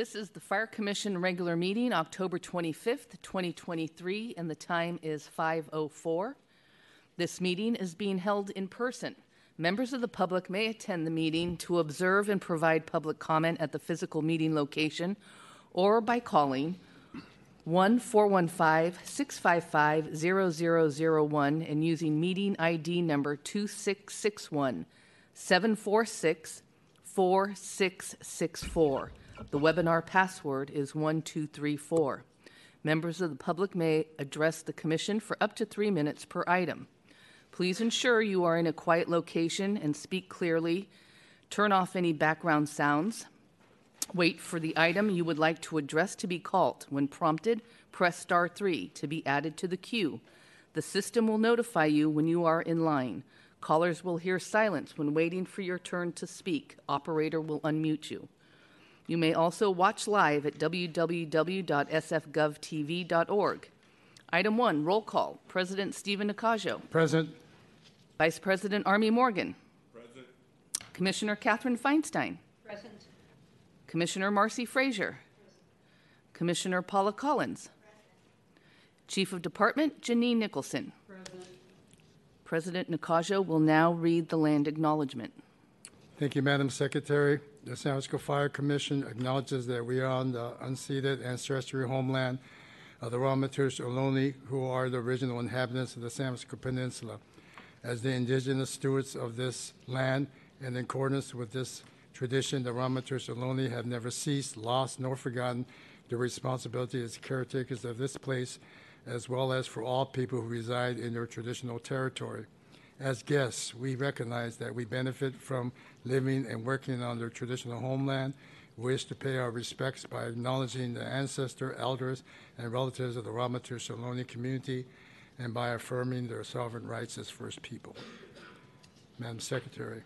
This is the Fire Commission regular meeting, October 25th, 2023, and the time is 5:04. This meeting is being held in person. Members of the public may attend the meeting to observe and provide public comment at the physical meeting location or by calling 1-415-655-0001 and using meeting ID number 2661 746 4664. The webinar password is 1234. Members of the public may address the commission for up to three minutes per item. Please ensure you are in a quiet location and speak clearly. Turn off any background sounds. Wait for the item you would like to address to be called. When prompted, press star 3 to be added to the queue. The system will notify you when you are in line. Callers will hear silence when waiting for your turn to speak. Operator will unmute you. You may also watch live at www.sfgovtv.org. Item 1, roll call. President Stephen Nakajo. Present. Vice President Army Morgan. Present. Commissioner Katherine Feinstein. Present. Commissioner Marcy Frazier. Commissioner Paula Collins. Present. Chief of Department Jeanine Nicholson. Present. President Nakajo will now read the land acknowledgement. Thank you, Madam Secretary. The San Francisco Fire Commission acknowledges that we are on the unceded ancestral homeland of the Ramaytush Ohlone, who are the original inhabitants of the San Francisco Peninsula. As the indigenous stewards of this land, and in accordance with this tradition, the Ramaytush Ohlone have never ceased, lost, nor forgotten the responsibility as caretakers of this place, as well as for all people who reside in their traditional territory. As guests, we recognize that we benefit from living and working on their traditional homeland. We wish to pay our respects by acknowledging the ancestor, elders, and relatives of the Ramaytush Ohlone community and by affirming their sovereign rights as First People. Madam Secretary.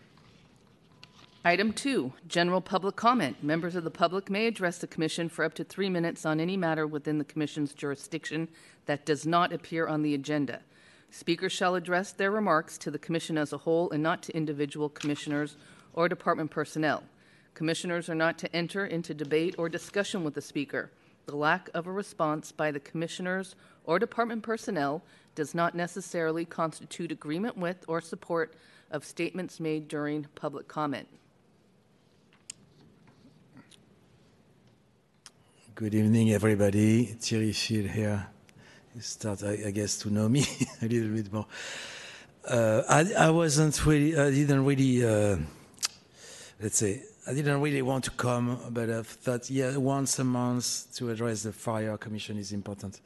Item 2, general public comment. Members of the public may address the commission for up to three minutes on any matter within the commission's jurisdiction that does not appear on the agenda. Speakers shall address their remarks to the commission as a whole and not to individual commissioners or department personnel. Commissioners are not to enter into debate or discussion with the speaker. The lack of a response by the commissioners or department personnel does not necessarily constitute agreement with or support of statements made during public comment. Good evening, everybody. Thierry Field here. Start, I, I guess, to know me a little bit more. Uh, I, I wasn't really, I didn't really, uh, let's say, I didn't really want to come, but I thought, yeah, once a month to address the fire commission is important.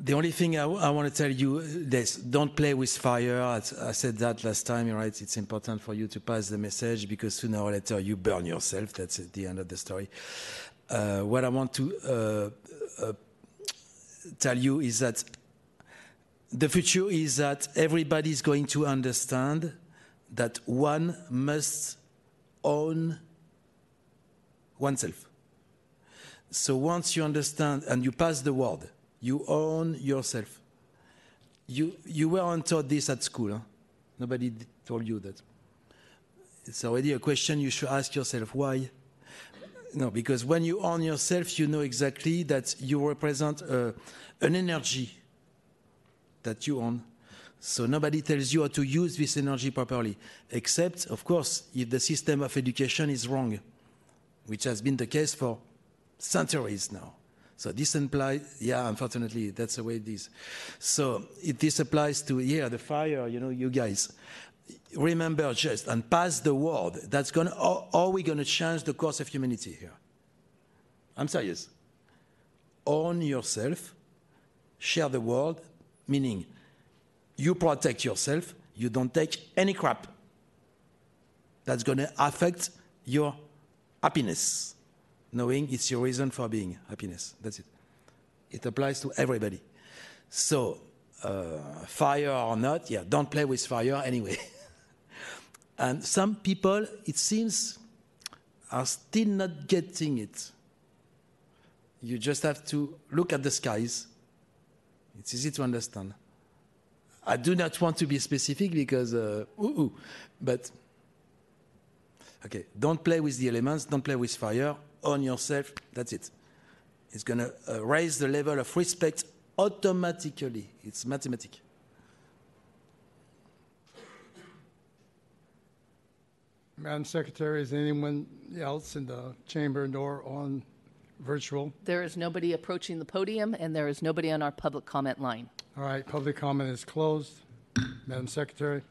The only thing I, I want to tell you is don't play with fire. I, I said that last time, right? It's important for you to pass the message because sooner or later you burn yourself. That's at the end of the story. Uh, what I want to uh, uh, tell you is that the future is that everybody is going to understand that one must own oneself. So once you understand and you pass the word, you own yourself. You, you weren't taught this at school. Huh? Nobody told you that. It's already a question you should ask yourself why? No, because when you own yourself, you know exactly that you represent uh, an energy that you own. So nobody tells you how to use this energy properly, except, of course, if the system of education is wrong, which has been the case for centuries now. So this applies, yeah, unfortunately, that's the way it is. So if this applies to, yeah, the fire, you know, you guys, remember just and pass the word. That's going to, are we going to change the course of humanity here? I'm serious. Own yourself, share the word, meaning you protect yourself, you don't take any crap. That's going to affect your happiness, knowing it's your reason for being happiness. That's it. It applies to everybody. So, uh, fire or not, yeah, don't play with fire anyway. and some people, it seems, are still not getting it. You just have to look at the skies. It's easy to understand. I do not want to be specific because, uh, ooh, ooh, but okay, don't play with the elements, don't play with fire, own yourself, that's it. It's going to uh, raise the level of respect automatically. It's mathematical. Madam Secretary, is anyone else in the chamber nor on virtual? There is nobody approaching the podium, and there is nobody on our public comment line. All right, public comment is closed. Madam Secretary,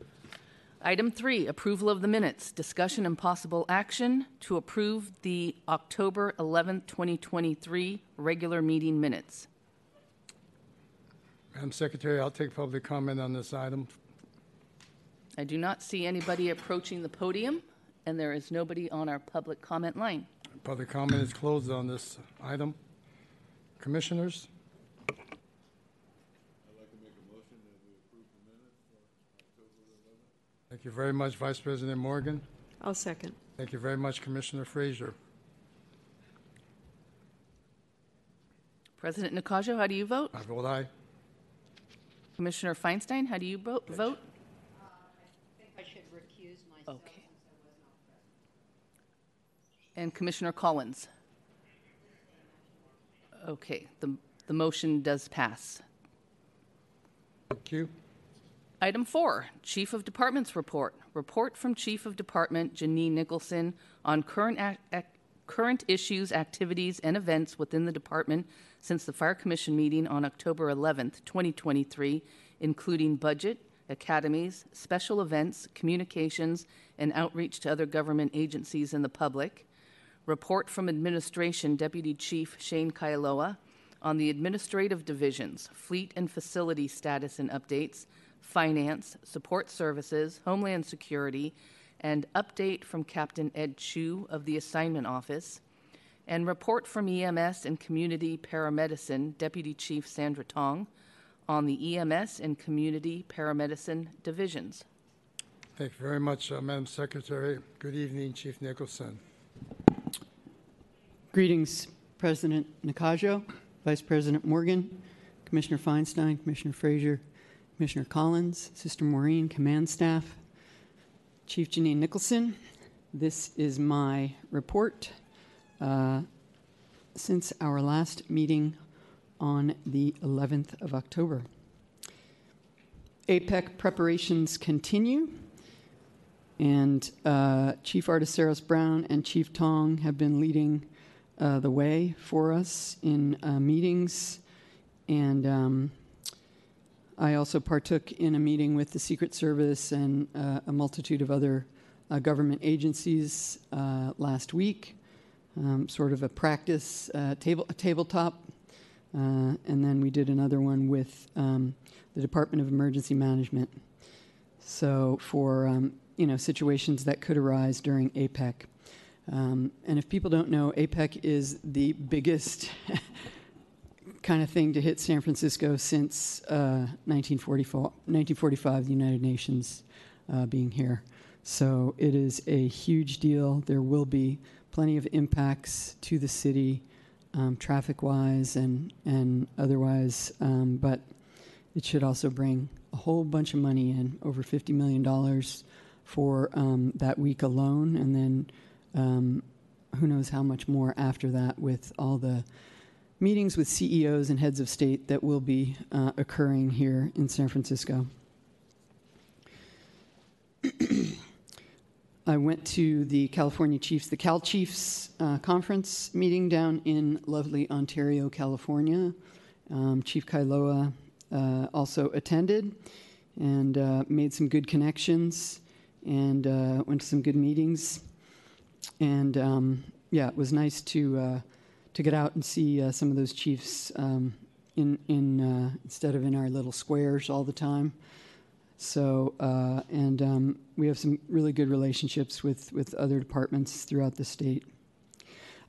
Item three, approval of the minutes. Discussion and possible action to approve the October 11th, 2023 regular meeting minutes. Madam Secretary, I'll take public comment on this item. I do not see anybody approaching the podium, and there is nobody on our public comment line. Public comment is closed on this item. Commissioners, thank you very much, Vice President Morgan. I'll second. Thank you very much, Commissioner Frazier. President Nakajo, how do you vote? I vote aye. Commissioner Feinstein, how do you vote? Vote? I should recuse myself Okay. since I was not present. And Commissioner Collins? Okay, the, the motion does pass. Thank you. Item four, Chief of Department's report. Report from Chief of Department Jeanine Nicholson on current, ac- ac- current issues, activities, and events within the department since the Fire Commission meeting on October 11th, 2023, including budget, academies, special events, communications, and outreach to other government agencies and the public. Report from Administration Deputy Chief Shane Kailoa on the administrative divisions, fleet and facility status and updates, finance, support services, homeland security, and update from Captain Ed Chu of the assignment office, and report from EMS and community paramedicine Deputy Chief Sandra Tong on the EMS and community paramedicine divisions. Thank you very much, uh, Madam Secretary. Good evening, Chief Nicholson. Greetings, President Nakajo, Vice President Morgan, Commissioner Feinstein, Commissioner Frazier, Commissioner Collins, Sister Maureen, command staff, Chief Jeanine Nicholson. This is my report uh, since our last meeting on the 11th of October. APEC preparations continue. And uh, Chief Articeros Brown and Chief Tong have been leading uh, the way for us in uh, meetings. And um, I also partook in a meeting with the Secret Service and uh, a multitude of other uh, government agencies uh, last week. Um, sort of a practice uh, table, a tabletop. And then we did another one with um, the Department of Emergency Management. So for um, you know situations that could arise during APEC, um, and if people don't know, APEC is the biggest kind of thing to hit San Francisco since uh, 1944, 1945, the United Nations uh, being here. So it is a huge deal. There will be plenty of impacts to the city, um, traffic-wise and and otherwise, um, but it should also bring a whole bunch of money in, over $50 million for um, that week alone, and then um, who knows how much more after that with all the meetings with CEOs and heads of state that will be uh, occurring here in San Francisco. I went to the California Chiefs, the Cal Chiefs uh, conference meeting down in lovely Ontario, California. Um, Chief Kailoa uh, also attended and uh, made some good connections and uh, went to some good meetings. And um, yeah, it was nice to uh, to get out and see uh, some of those chiefs um, in in uh, instead of in our little squares all the time. So uh, and um, we have some really good relationships with with other departments throughout the state.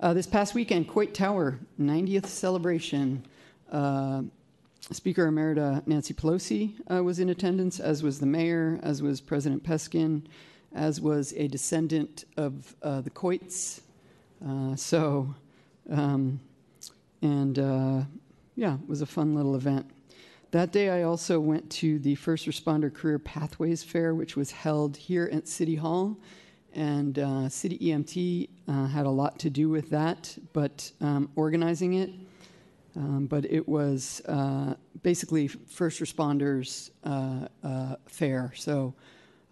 Uh, this past weekend, Coit Tower 90th celebration. Uh, Speaker Emerita Nancy Pelosi was in attendance, as was the mayor, as was President Peskin, as was a descendant of uh, the Coits. Uh, so, um, and uh, yeah, it was a fun little event. That day, I also went to the First Responder Career Pathways Fair, which was held here at City Hall. and uh, City EMT uh, had a lot to do with that, but um, organizing it. Um, but it was uh, basically first responders uh, uh, fair. So,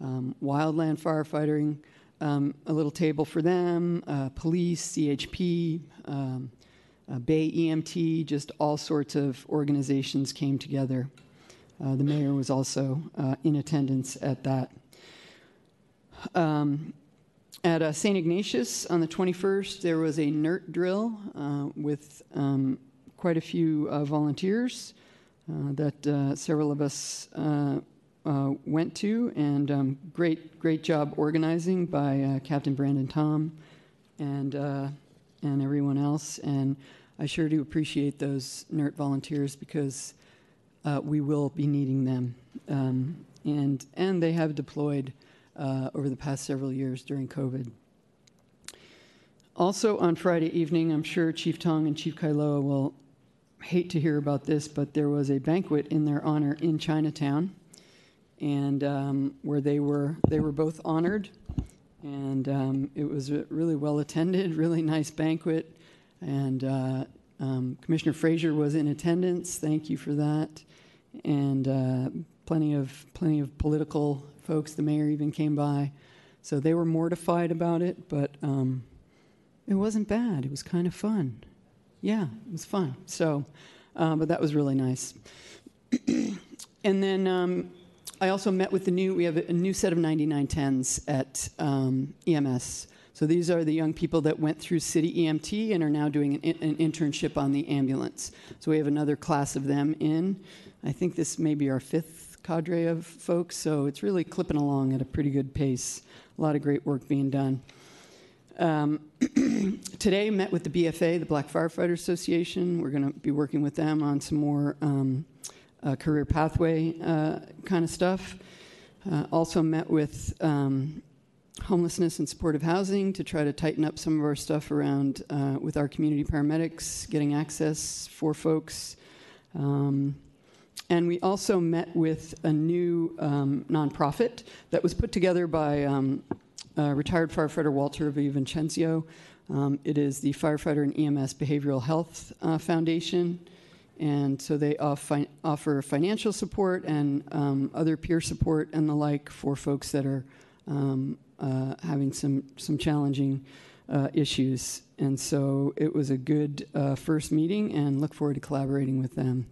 um, wildland firefighting, um, a little table for them, uh, police, CHP, um, uh, Bay EMT, just all sorts of organizations came together. Uh, the mayor was also uh, in attendance at that. Um, at uh, St. Ignatius on the 21st, there was a NERT drill uh, with um, quite a few volunteers that several of us uh, went to, and um, great, great job organizing by uh, Captain Brandon Tom and uh, and everyone else. And I sure do appreciate those NERT volunteers because uh, we will be needing them, um, and and they have deployed uh, over the past several years during COVID. Also on Friday evening, I'm sure Chief Tong and Chief Kailoa will hate to hear about this, but there was a banquet in their honor in Chinatown, and um, where they were they were both honored, and um, it was really well attended, really nice banquet, and uh, um, Commissioner Frazier was in attendance. Thank you for that, and uh, plenty of plenty of political folks. The mayor even came by, so they were mortified about it, but um, it wasn't bad. It was kind of fun. Yeah, it was fun. So, uh, but that was really nice. and then um, I also met with the new. We have a new set of 9910s at um, EMS. So these are the young people that went through City EMT and are now doing an, an internship on the ambulance. So we have another class of them in. I think this may be our fifth cadre of folks. So it's really clipping along at a pretty good pace. A lot of great work being done. Um, today, met with the BFA, the Black Firefighter Association. We're going to be working with them on some more um, uh, career pathway uh, kind of stuff. Uh, also met with um, homelessness and supportive housing to try to tighten up some of our stuff around uh, with our community paramedics, getting access for folks. Um, and we also met with a new um, nonprofit that was put together by um, uh, retired firefighter Walter Vincenzio. Um, it is the Firefighter and EMS Behavioral Health uh, Foundation. And so they off- offer financial support and um, other peer support and the like for folks that are um, uh, having some, some challenging uh, issues. And so it was a good uh, first meeting and look forward to collaborating with them.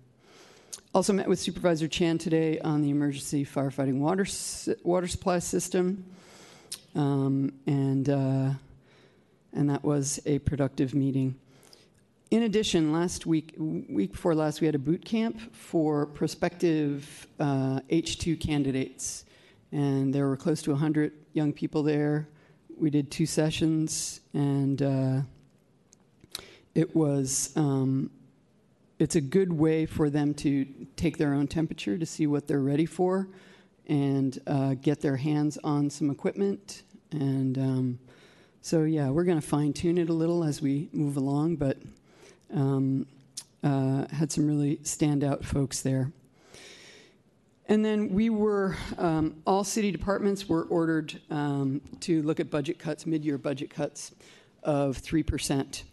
Also met with Supervisor Chan today on the emergency firefighting water, water supply system. Um, and, uh, and that was a productive meeting. In addition, last week, week before last, we had a boot camp for prospective uh, H2 candidates. And there were close to 100 young people there. We did two sessions, and uh, it was um, it's a good way for them to take their own temperature to see what they're ready for and uh, get their hands on some equipment. And um, so, yeah, we're going to fine tune it a little as we move along, but um, uh, had some really standout folks there. And then we were, um, all city departments were ordered um, to look at budget cuts, mid year budget cuts of 3%,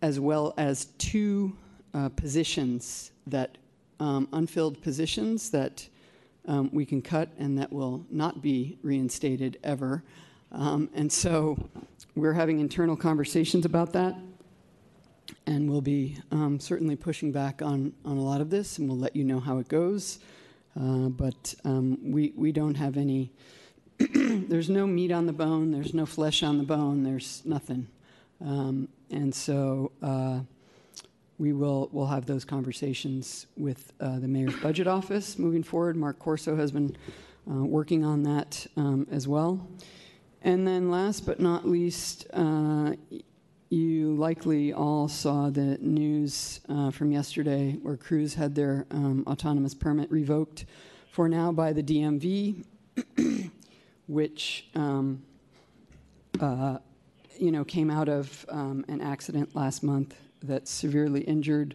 as well as two uh, positions that, um, unfilled positions that um, we can cut and that will not be reinstated ever. Um, and so we're having internal conversations about that. And we'll be um, certainly pushing back on, on a lot of this, and we'll let you know how it goes. Uh, but um, we, we don't have any, there's no meat on the bone, there's no flesh on the bone, there's nothing. Um, and so uh, we will we'll have those conversations with uh, the mayor's budget office moving forward. Mark Corso has been uh, working on that um, as well. And then, last but not least, uh, you likely all saw the news uh, from yesterday where Cruise had their um, autonomous permit revoked for now by the DMV, which um, uh, you know came out of um, an accident last month that severely injured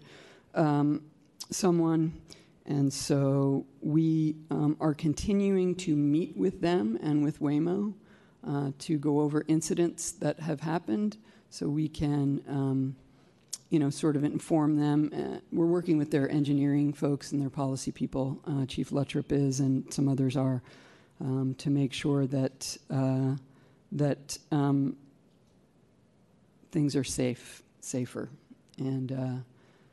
um, someone. And so we um, are continuing to meet with them and with Waymo uh, to go over incidents that have happened so we can, um, you know, sort of inform them. Uh, we're working with their engineering folks and their policy people. Uh, Chief Luttropp is, and some others are, um, to make sure that uh, that um, things are safe, safer, and uh,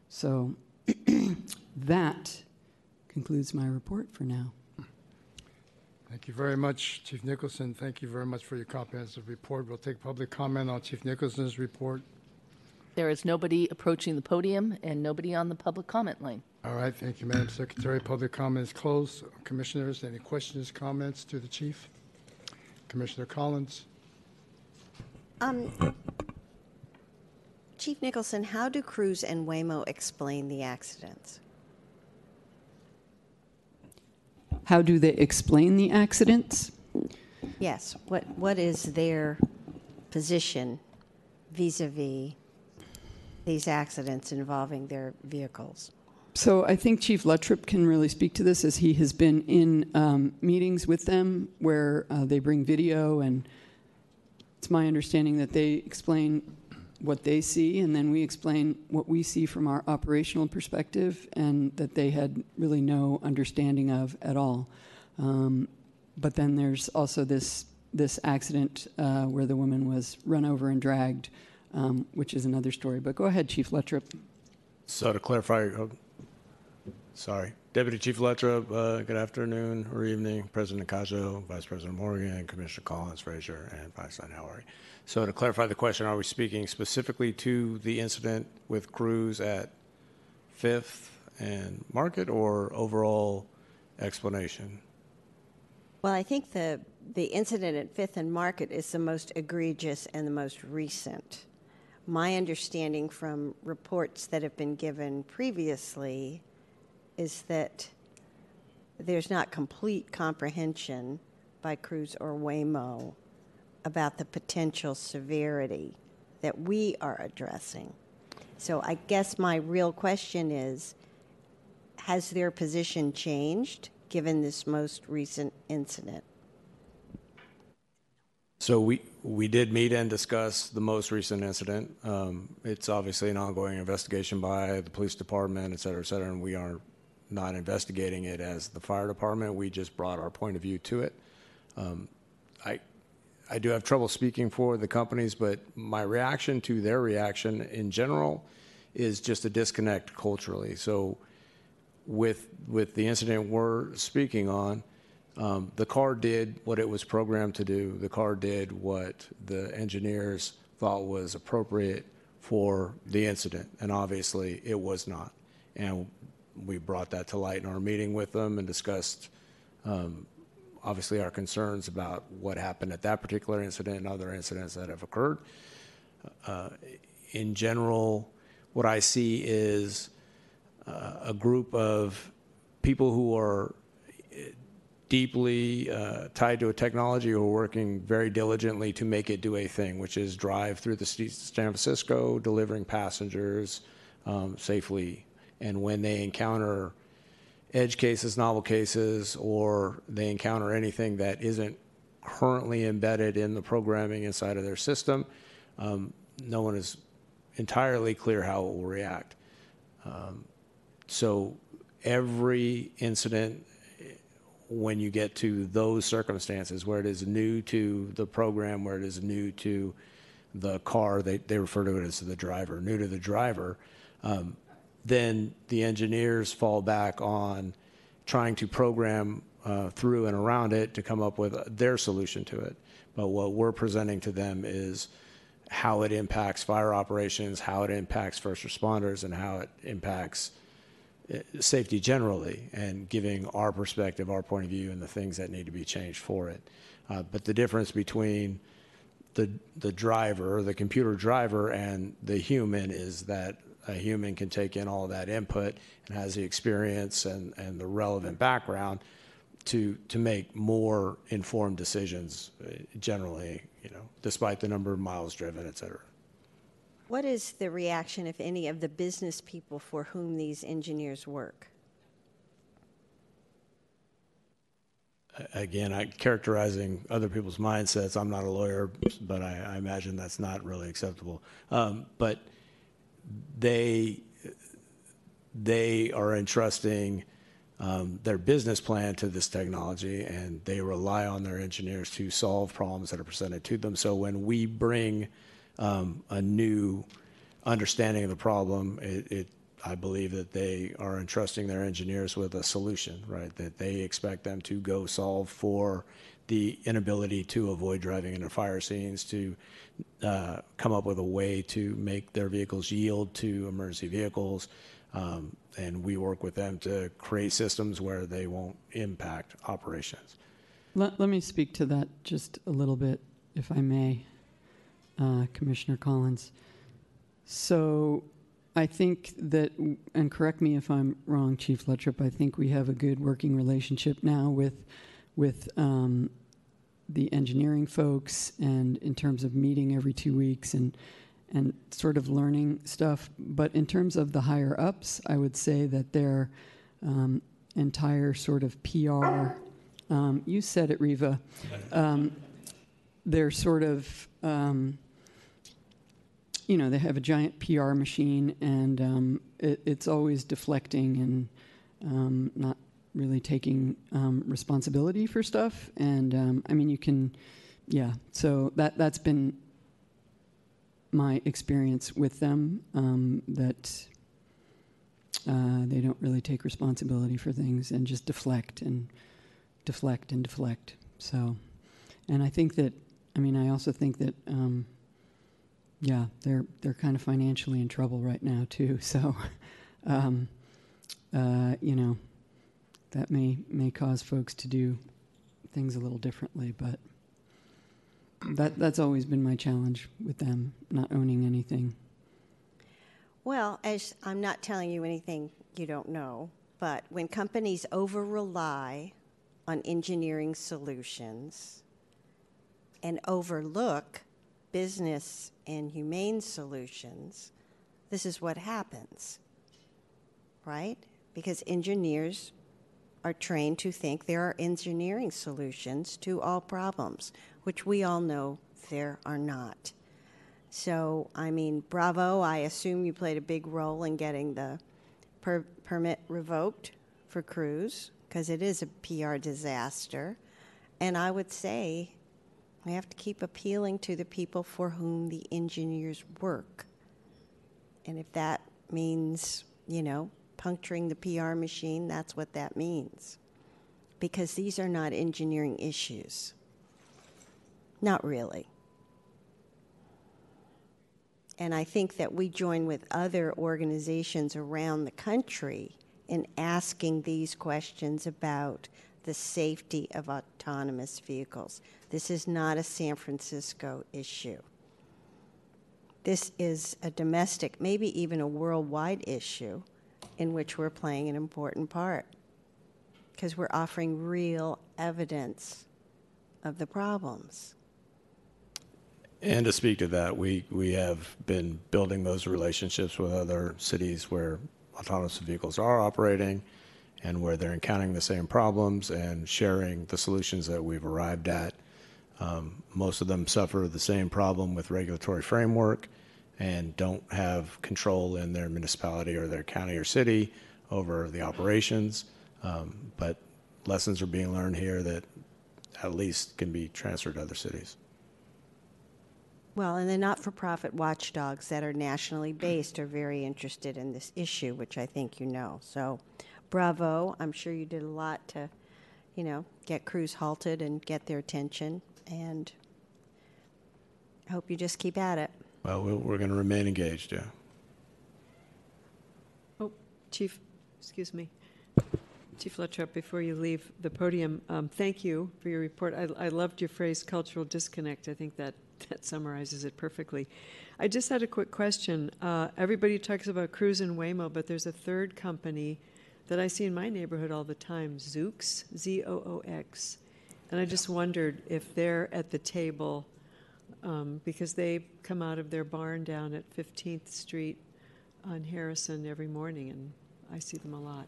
so that concludes my report for now. Thank you very much, Chief Nicholson. Thank you very much for your comprehensive report. We'll take public comment on Chief Nicholson's report. There is nobody approaching the podium and nobody on the public comment line. All right, thank you, Madam Secretary. Public comment is closed. Commissioners, any questions, comments to the chief? Commissioner Collins? Um, Chief Nicholson, how do Cruise and Waymo explain the accidents? How do they explain the accidents? Yes, what, what is their position vis-à-vis these accidents involving their vehicles? So I think Chief Luttropp can really speak to this as he has been in um, meetings with them where uh, they bring video, and it's my understanding that they explain what they see, and then we explain what we see from our operational perspective, and that they had really no understanding of at all. Um, but then there's also this this accident uh, where the woman was run over and dragged, um, which is another story. But go ahead, Chief Luttropp. So to clarify, oh, sorry, Deputy Chief Luttropp, uh, good afternoon or evening, President Cajo, Vice President Morgan, Commissioner Collins, Frazier, and Vice President Howery. So to clarify the question, are we speaking specifically to the incident with Cruise at Fifth and Market, or overall explanation? Well, I think the, the incident at Fifth and Market is the most egregious and the most recent. My understanding from reports that have been given previously is that there's not complete comprehension by Cruise or Waymo about the potential severity that we are addressing. So I guess my real question is has their position changed given this most recent incident? So we, we did meet and discuss the most recent incident. Um, it's obviously an ongoing investigation by the police department, et cetera, et cetera, and we are not investigating it as the fire department. We just brought our point of view to it. Um, I do have trouble speaking for the companies, but my reaction to their reaction in general is just a disconnect culturally. So, with with the incident we're speaking on, um, the car did what it was programmed to do. The car did what the engineers thought was appropriate for the incident, and obviously it was not. And we brought that to light in our meeting with them and discussed um, obviously our concerns about what happened at that particular incident and other incidents that have occurred. Uh, in general, what I see is uh, a group of people who are deeply uh, tied to a technology who are working very diligently to make it do a thing, which is drive through the city San Francisco, delivering passengers um, safely. And when they encounter edge cases, novel cases, or they encounter anything that isn't currently embedded in the programming inside of their system, um, no one is entirely clear how it will react. Um, so every incident, when you get to those circumstances where it is new to the program, where it is new to the car, they, they refer to it as the driver, new to the driver, um, then the engineers fall back on trying to program uh, through and around it to come up with their solution to it. But what we're presenting to them is how it impacts fire operations, how it impacts first responders, and how it impacts uh, safety generally, and giving our perspective, our point of view, and the things that need to be changed for it. Uh, but the difference between the the driver, the computer driver, and the human is that a human can take in all that input and has the experience and, and the relevant background to to make more informed decisions uh, generally you know despite the number of miles driven et cetera What is the reaction, if any, of the business people for whom these engineers work? again, I, characterizing other people's mindsets, I'm not a lawyer, but I, I imagine that's not really acceptable. Um, but they they are entrusting um, their business plan to this technology, and they rely on their engineers to solve problems that are presented to them. So when we bring um, a new understanding of the problem, it, it I believe that they are entrusting their engineers with a solution, right? That they expect them to go solve for the inability to avoid driving into fire scenes, to uh, come up with a way to make their vehicles yield to emergency vehicles. Um, and we work with them to create systems where they won't impact operations. Let, let me speak to that just a little bit, if I may, uh, Commissioner Collins. So I think that, and correct me if I'm wrong, Chief Luttropp, I think we have a good working relationship now with, with um, the engineering folks and in terms of meeting every two weeks and, and sort of learning stuff. But in terms of the higher ups, I would say that their um, entire sort of PR, um, you said it, Riva, um, they're sort of, um, you know, they have a giant PR machine and um, it, it's always deflecting and um, not really taking um, responsibility for stuff. And um, I mean, you can, yeah. So that that's been my experience with them. Um, that uh, they don't really take responsibility for things and just deflect and deflect and deflect. So, and I think that, I mean, I also think that, um, yeah, they're they're kind of financially in trouble right now too. So, um, uh, you know, that may may cause folks to do things a little differently, but that that's always been my challenge with them not owning anything. Well, as I'm not telling you anything you don't know, but when companies over rely on engineering solutions and overlook business and humane solutions, this is what happens, right? Because engineers are trained to think there are engineering solutions to all problems, which we all know there are not. So, I mean, bravo. I assume you played a big role in getting the per- permit revoked for Cruise because it is a PR disaster. And I would say we have to keep appealing to the people for whom the engineers work. And if that means, you know, puncturing the PR machine, that's what that means. Because these are not engineering issues. Not really. And I think that we join with other organizations around the country in asking these questions about the safety of autonomous vehicles. This is not a San Francisco issue. This is a domestic, maybe even a worldwide issue in which we're playing an important part because we're offering real evidence of the problems. And to speak to that, we, we have been building those relationships with other cities where autonomous vehicles are operating and where they're encountering the same problems and sharing the solutions that we've arrived at. Um, most of them suffer the same problem with regulatory framework and don't have control in their municipality or their county or city over the operations. Um, but lessons are being learned here that at least can be transferred to other cities. Well, and the not for profit watchdogs that are nationally based are very interested in this issue, which I think you know. So, bravo. I'm sure you did a lot to, you know, get Cruise halted and get their attention. And I hope you just keep at it. Well, we're, we're going to remain engaged, yeah. Oh, Chief, excuse me. Chief Luttropp, before you leave the podium, um, thank you for your report. I, I loved your phrase cultural disconnect. I think that, that summarizes it perfectly. I just had a quick question. Uh, everybody talks about Cruise and Waymo, but there's a third company that I see in my neighborhood all the time, Zoox, Z O O X. And I just wondered if they're at the table um, because they come out of their barn down at 15th Street on Harrison every morning, and I see them a lot.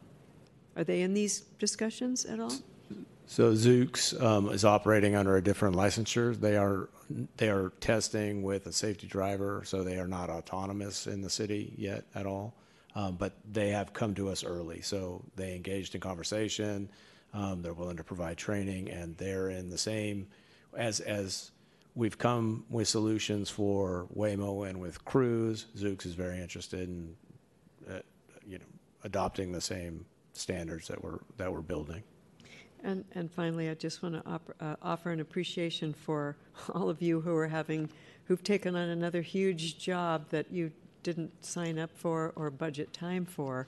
Are they in these discussions at all? So Zoox um, is operating under a different licensure. They are they are testing with a safety driver, so they are not autonomous in the city yet at all. Um, but they have come to us early, so they engaged in conversation. Um, they're willing to provide training, and they're in the same as as we've come with solutions for Waymo and with Cruise. Zoox is very interested in uh, you know adopting the same standards that we're building. Finally, I just want to uh, offer an appreciation for all of you who are having, who've taken on another huge job that you didn't sign up for or budget time for,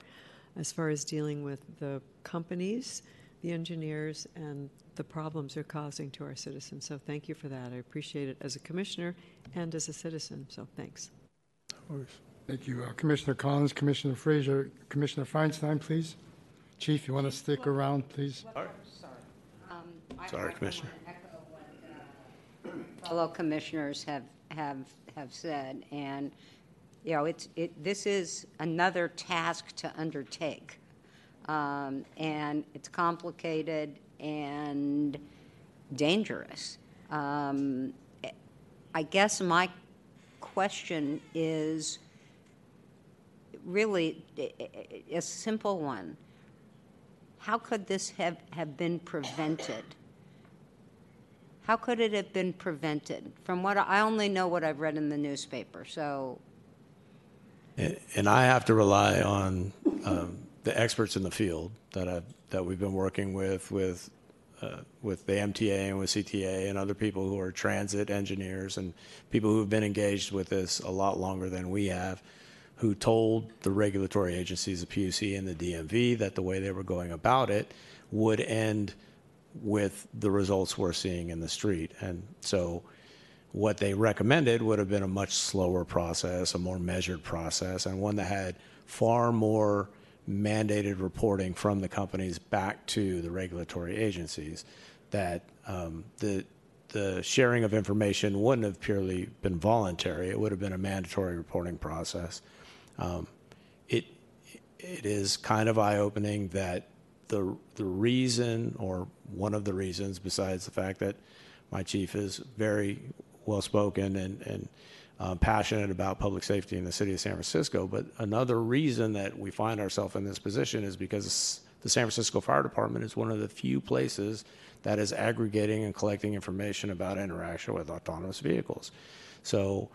as far as dealing with the companies, the engineers, and the problems they're causing to our citizens. So thank you for that. I appreciate it as a commissioner and as a citizen. So thanks. Thank you. Uh, Commissioner Collins, Commissioner Frazier, Commissioner Feinstein, please. Chief, you want to stick around, please? I- Sorry, I Commissioner. wanna echo what, uh, Fellow commissioners have, have, have said, and, you know, it's, it, this is another task to undertake. Um, and it's complicated and dangerous. Um, I guess my question is really a- simple one. How could this have, have been prevented? How could it have been prevented? From what, I I only know what I've read in the newspaper, so, And and I have to rely on um, the experts in the field that I've, that we've been working with, with, uh, with the MTA and with CTA and other people who are transit engineers and people who've been engaged with this a lot longer than we have, who told the regulatory agencies, the PUC and the DMV, that the way they were going about it would end with the results we're seeing in the street. And so what they recommended would have been a much slower process, a more measured process, and one that had far more mandated reporting from the companies back to the regulatory agencies. That um, the the sharing of information wouldn't have purely been voluntary; it would have been a mandatory reporting process. Um, it it is kind of eye opening that the the reason or one of the reasons, besides the fact that my chief is very well spoken and and passionate about public safety in the city of San Francisco, but another reason that we find ourselves in this position is because the San Francisco Fire Department is one of the few places that is aggregating and collecting information about interaction with autonomous vehicles. So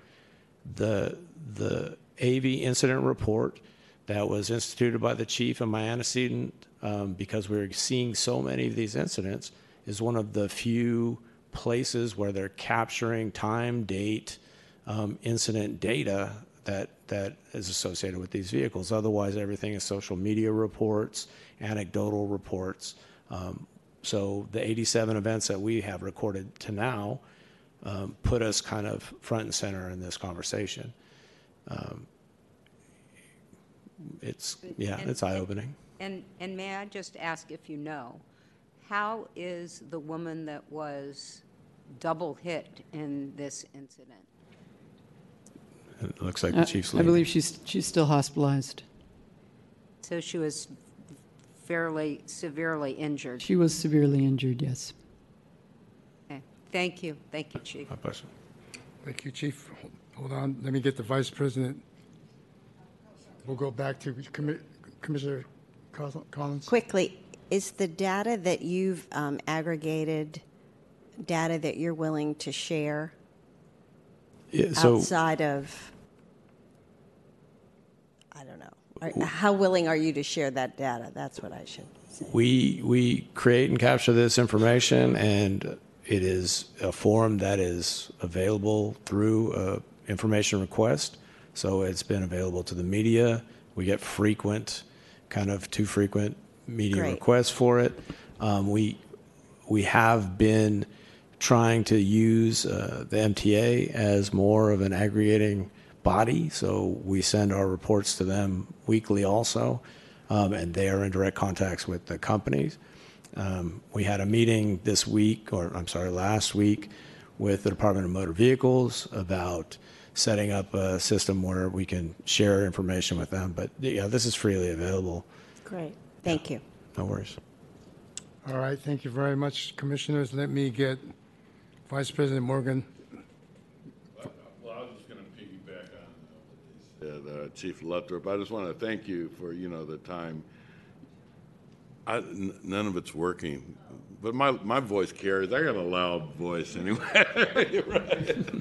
the the AV incident report that was instituted by the chief and my antecedent um, because we are seeing so many of these incidents is one of the few places where they're capturing time, date, um, incident data that that is associated with these vehicles. Otherwise, everything is social media reports, anecdotal reports. Um, so the 87 events that we have recorded to now um, put us kind of front and center in this conversation. Um, it's yeah, And- it's eye opening. and, and may I just ask if you know, how is the woman that was double hit in this incident? It looks like the chief's I leaving. believe she's, she's still hospitalized. So she was fairly severely injured. She was severely injured, yes. Okay. Thank you, thank you, Chief. My pleasure. Thank you, Chief. Hold on, let me get the Vice President. We'll go back to Commi- Commissioner Cos- Collins. Quickly, is the data that you've um, aggregated data that you're willing to share Yeah, so outside of, I don't know, Are- how willing are you to share that data? That's what I should say. we we create and capture this information, and it is a form that is available through a information request. So it's been available to the media. We get frequent, kind of too frequent media Great. requests for it. Um, we we have been trying to use uh, the MTA as more of an aggregating body. So we send our reports to them weekly also, um, and they are in direct contacts with the companies. Um, we had a meeting this week, or I'm sorry, last week, with the Department of Motor Vehicles about setting up a system where we can share information with them. But yeah, this is freely available. Great, thank you. No worries. All right, thank you very much, Commissioners. Let me get Vice President Morgan. Well, I was just going to piggyback on uh, what they said, Chief Luttropp. I just want to thank you for, you know, the time. I, n- none of it's working, but my, my voice carries. I got a loud voice anyway. Right.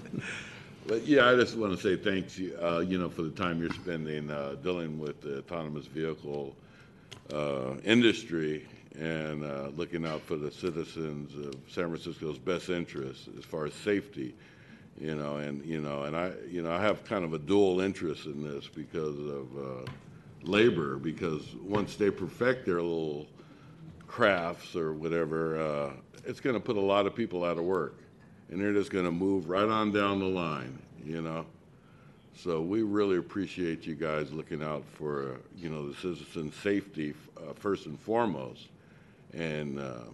But yeah, I just want to say thanks, uh, you know, for the time you're spending uh, dealing with the autonomous vehicle uh, industry and uh, looking out for the citizens of San Francisco's best interests as far as safety, you know, and you know, and I, you know, I have kind of a dual interest in this because of uh, labor. Because once they perfect their little crafts or whatever, uh, it's going to put a lot of people out of work, and they're just going to move right on down the line, you know. So we really appreciate you guys looking out for, uh, you know, the citizen safety uh, first and foremost. And, uh,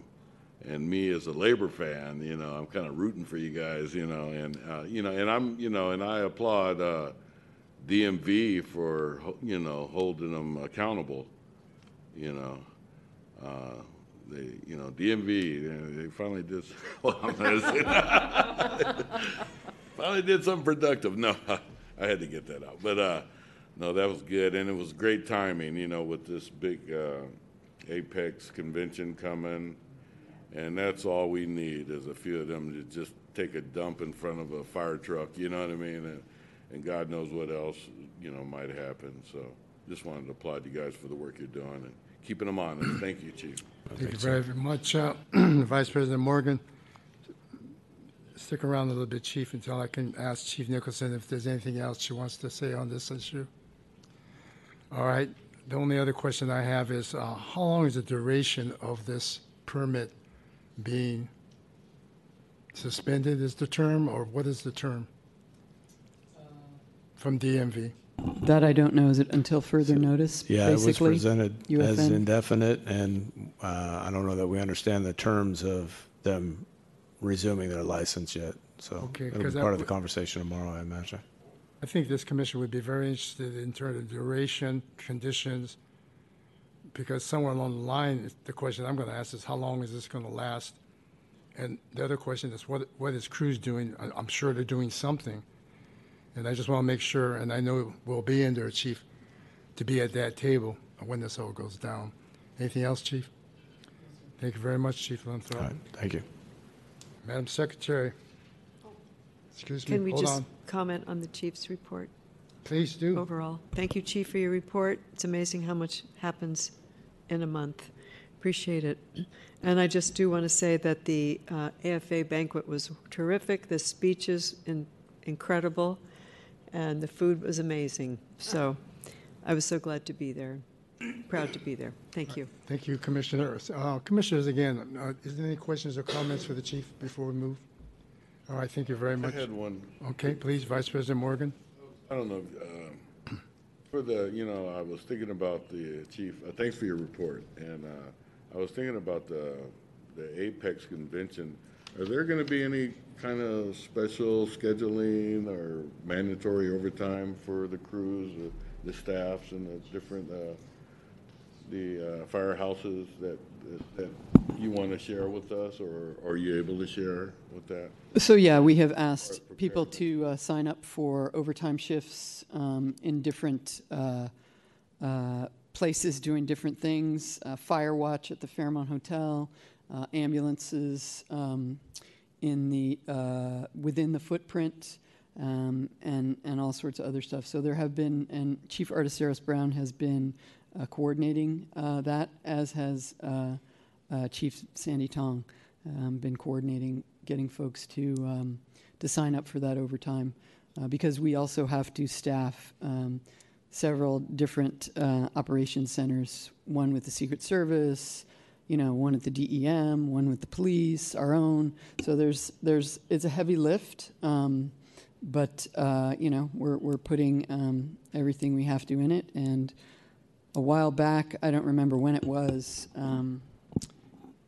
and me as a Labor fan, you know, I'm kind of rooting for you guys, you know, and, uh, you know, and I'm, you know, and I applaud uh, DMV for, you know, holding them accountable, you know. Uh, They, you know, DMV, they- they finally did, finally did something productive. No, I had to get that out. But uh, no, that was good, and it was great timing. You know, with this big uh, APEC convention coming, and that's all we need is a few of them to just take a dump in front of a fire truck. You know what I mean? And, and God knows what else you know might happen. So, just wanted to applaud you guys for the work you're doing and keeping them honest. Thank you, Chief. Thank you very much, uh, Vice President Morgan. Stick around a little bit, Chief, until I can ask Chief Nicholson if there's anything else she wants to say on this issue. All right, the only other question I have is, uh, how long is the duration of this permit being suspended is the term, or what is the term? From DMV? That I don't know. Is it until further notice? Yeah, it was basically? presented as UFN? indefinite, and uh, I don't know that we understand the terms of them resuming their license yet. So Okay, it'll be 'cause that part of the w- conversation tomorrow, I imagine. I think this commission would be very interested in terms of duration, conditions, because somewhere along the line, the question I'm going to ask is, how long is this going to last? And the other question is, what, what is Cruise doing? I'm sure they're doing something. And I just want to make sure, and I know we'll be in there, Chief, to be at that table when this all goes down. Anything else, Chief? Thank you very much, Chief Luttropp. right, thank you. Madam Secretary. Excuse Can we hold just on. comment on the chief's report Please do. overall? Thank you, Chief, for your report. It's amazing how much happens in a month. Appreciate it. And I just do want to say that the uh, AFA banquet was terrific, the speeches in- incredible, and the food was amazing. So I was so glad to be there, proud to be there. Thank you. Thank you, Commissioners. Uh, Commissioners, again, uh, is there any questions or comments for the chief before we move? All right, thank you very I much. had one. Okay, please, Vice President Morgan. I don't know, uh, for the, you know, I was thinking about the chief, uh, thanks for your report. And uh, I was thinking about the, the APEC convention. Are there going to be any kind of special scheduling or mandatory overtime for the crews, uh, the staffs and the different, uh, the uh, firehouses that, that you want to share with us? Or are you able to share with that? So yeah, we have asked people to uh, sign up for overtime shifts um, in different uh, uh, places doing different things. Uh, fire watch at the Fairmont Hotel, uh, ambulances um, in the uh, within the footprint, um, and and all sorts of other stuff. So there have been, and Chief Arteseros Brown has been coordinating uh, that, as has uh, uh, Chief Sandy Tong um, been coordinating getting folks to um, to sign up for that overtime uh, because we also have to staff um, several different uh, operations centers. One with the Secret Service, you know, one at the DEM, one with the police, our own. So there's there's it's a heavy lift, um, but uh, you know we're we're putting um, everything we have to in it. And a while back, I don't remember when it was. Um,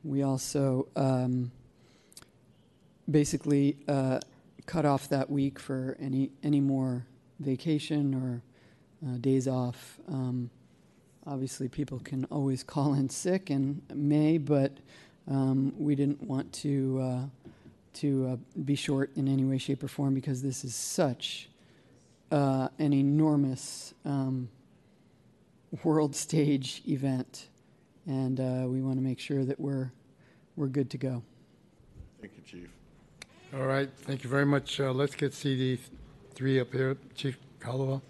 we also um, basically uh, cut off that week for any any more vacation or uh, days off. Um, obviously, people can always call in sick and may, but Um, we didn't want to uh, to uh, be short in any way, shape, or form because this is such uh, an enormous um, world stage event, and uh, we want to make sure that we're we're good to go. Thank you, Chief. All right, thank you very much. Uh, Let's get CD three up here. Chief Caldwell.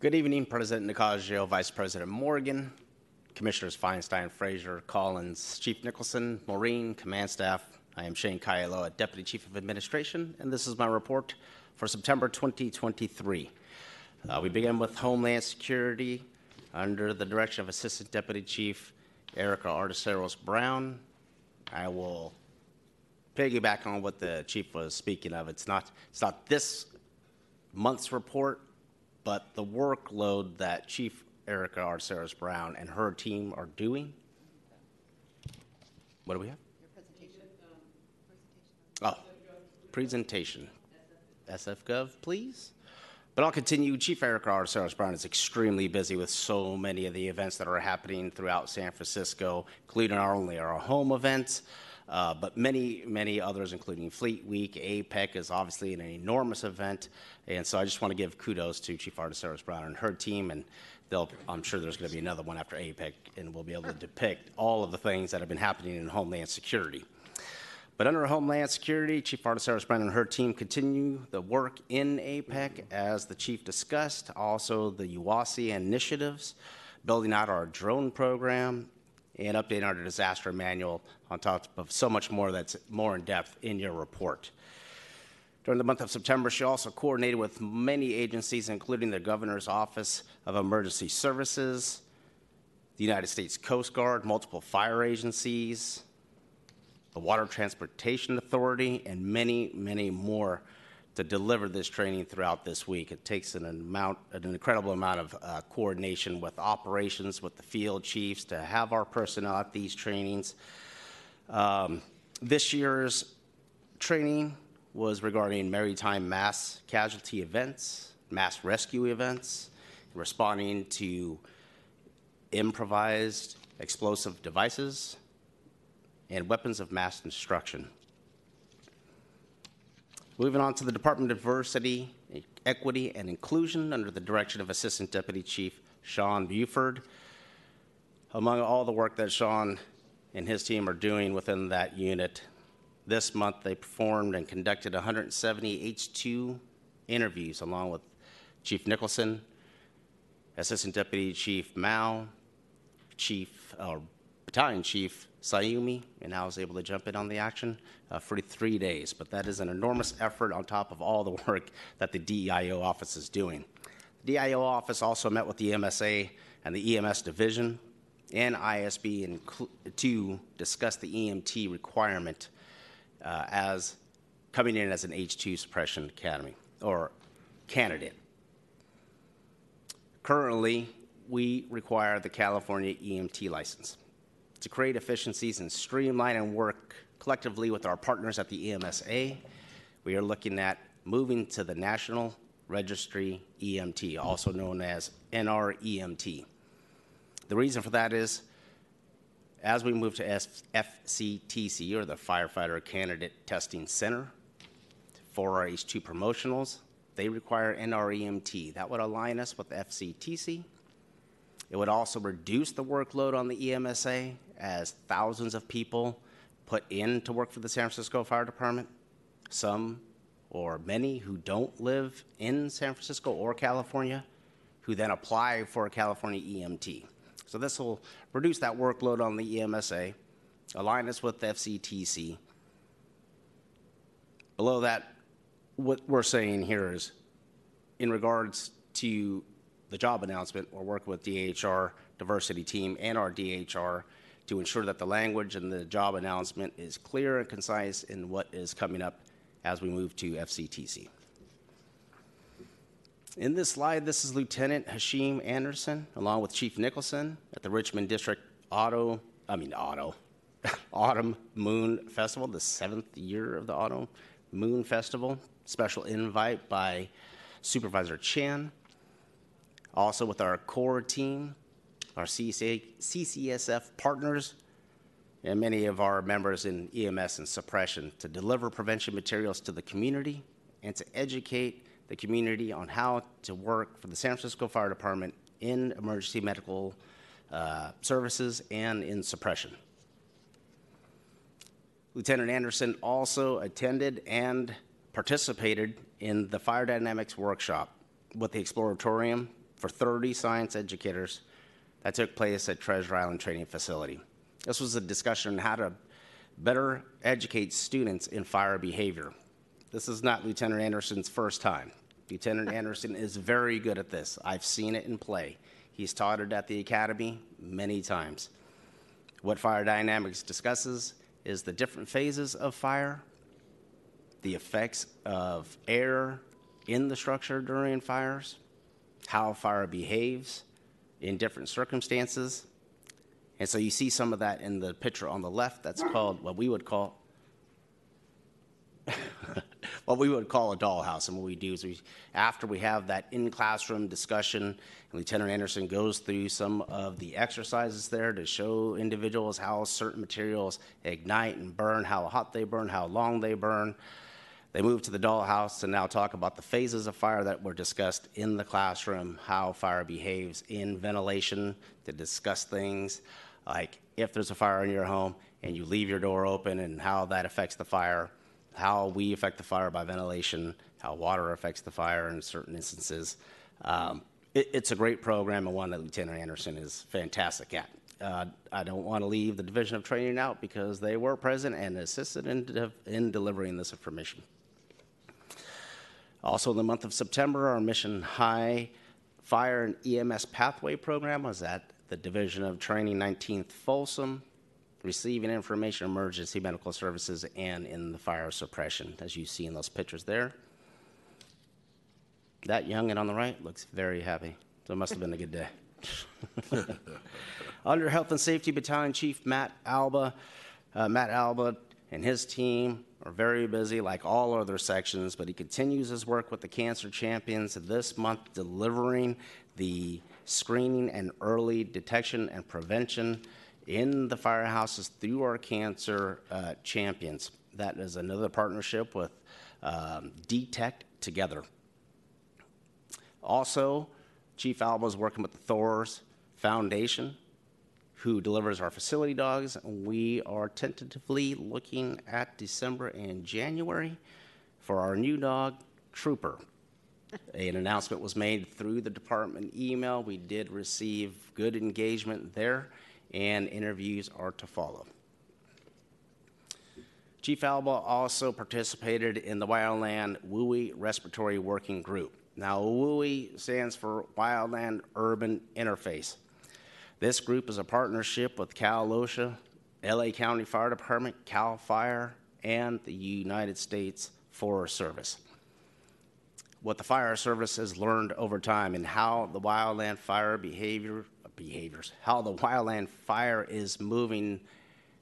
Good evening, President Nakajo, Vice President Morgan, Commissioners Feinstein, Frazier, Collins, Chief Nicholson, Maureen, Command Staff. I am Shane Kaialoa, Deputy Chief of Administration, and this is my report for September 2023. Uh, we begin with Homeland Security under the direction of Assistant Deputy Chief Erica Arteseros Brown. I will piggyback on what the chief was speaking of. It's not, it's not this month's report, but the workload that Chief Erica Arteseros Brown and her team are doing. What do we have? Oh, presentation. SFGov, please. But I'll continue. Chief Erica Arteseros Brown is extremely busy with so many of the events that are happening throughout San Francisco, including not only our home events, uh, but many, many others, including Fleet Week. APEC is obviously an enormous event. And so I just want to give kudos to Chief Arteseros Brown and her team. And I'm sure there's going to be another one after APEC, and we'll be able to depict all of the things that have been happening in Homeland Security. But under Homeland Security, Chief Arteseros Brennan and her team continue the work in APEC, as the chief discussed, also the UASI initiatives, building out our drone program, and updating our disaster manual on top of so much more that's more in depth in your report. During the month of September, she also coordinated with many agencies, including the Governor's Office of Emergency Services, the United States Coast Guard, multiple fire agencies, the Water Transportation Authority, and many, many more to deliver this training throughout this week. It takes an amount, an incredible amount of uh, coordination with operations, with the field chiefs to have our personnel at these trainings. Um, this year's training was regarding maritime mass casualty events, mass rescue events, responding to improvised explosive devices, and weapons of mass destruction. Moving on to the Department of Diversity, Equity, and Inclusion under the direction of Assistant Deputy Chief Sean Buford. Among all the work that Sean and his team are doing within that unit, this month they performed and conducted 170 H2 interviews along with Chief Nicholson, Assistant Deputy Chief Mao, Chief, uh, Battalion Chief Sayumi, and I was able to jump in on the action uh, for three days. But that is an enormous effort on top of all the work that the DEIO office is doing. The DEIO office also met with the EMSA and the EMS division and ISB cl- to discuss the EMT requirement uh, as coming in as an H2 suppression academy or candidate. Currently, we require the California EMT license to create efficiencies and streamline and work collectively with our partners at the EMSA. We are looking at moving to the National Registry EMT, also known as NREMT. The reason for that is as we move to FCTC, or the Firefighter Candidate Testing Center, for our H2 promotionals, they require NREMT. That would align us with FCTC. It would also reduce the workload on the EMSA as thousands of people put in to work for the San Francisco Fire Department. Some or many who don't live in San Francisco or California, who then apply for a California EMT. So this will reduce that workload on the EMSA, align us with the FCTC. Below that, what we're saying here is in regards to the job announcement, we're working with DHR diversity team and our DHR to ensure that the language and the job announcement is clear and concise in what is coming up as we move to FCTC. In this slide, this is Lieutenant Hashim Anderson, along with Chief Nicholson at the Richmond District Auto, I mean, Auto, Autumn Moon Festival, the seventh year of the Autumn Moon Festival. Special invite by Supervisor Chan. Also with our core team, our CCSF partners, and many of our members in EMS and suppression to deliver prevention materials to the community and to educate the community on how to work for the San Francisco Fire Department in emergency medical uh, services and in suppression. Lieutenant Anderson also attended and participated in the fire dynamics workshop with the Exploratorium for 30 science educators that took place at Treasure Island Training Facility. This was a discussion on how to better educate students in fire behavior. This is not Lieutenant Anderson's first time. Lieutenant Anderson is very good at this. I've seen it in play. He's taught it at the academy many times. What fire dynamics discusses is the different phases of fire, the effects of air in the structure during fires, how fire behaves in different circumstances. And so you see some of that in the picture on the left. That's called what we would call what we would call a dollhouse. And what we do is we, after we have that in classroom discussion, Lieutenant Anderson goes through some of the exercises there to show individuals how certain materials ignite and burn, how hot they burn, how long they burn. They move to the dollhouse to now talk about the phases of fire that were discussed in the classroom, how fire behaves in ventilation, to discuss things like if there's a fire in your home and you leave your door open and how that affects the fire, how we affect the fire by ventilation, how water affects the fire in certain instances. Um, it, it's a great program and one that Lieutenant Anderson is fantastic at. Uh, I don't want to leave the Division of Training out because they were present and assisted in, de- in delivering this information. Also, in the month of September, our Mission High Fire and EMS Pathway program was at the Division of Training 19th Folsom, receiving information emergency medical services and in the fire suppression, as you see in those pictures there. That young youngin on the right looks very happy, so it must have been a good day. Under Health and Safety Battalion Chief Matt Alba, uh, Matt Alba and his team are very busy, like all other sections, but he continues his work with the Cancer Champions this month, delivering the screening and early detection and prevention in the firehouses through our Cancer uh, Champions. That is another partnership with um, Detect Together. Also, Chief Alba is working with the Thor's Foundation who delivers our facility dogs. We are tentatively looking at December and January for our new dog, Trooper. An announcement was made through the department email. We did receive good engagement there, and interviews are to follow. Chief Alba also participated in the Wildland WUI Respiratory Working Group. Now, WUI stands for Wildland Urban Interface. This group is a partnership with Cal OSHA, LA County Fire Department, CAL FIRE, and the United States Forest Service. What the fire service has learned over time and how the wildland fire behavior behaviors, how the wildland fire is moving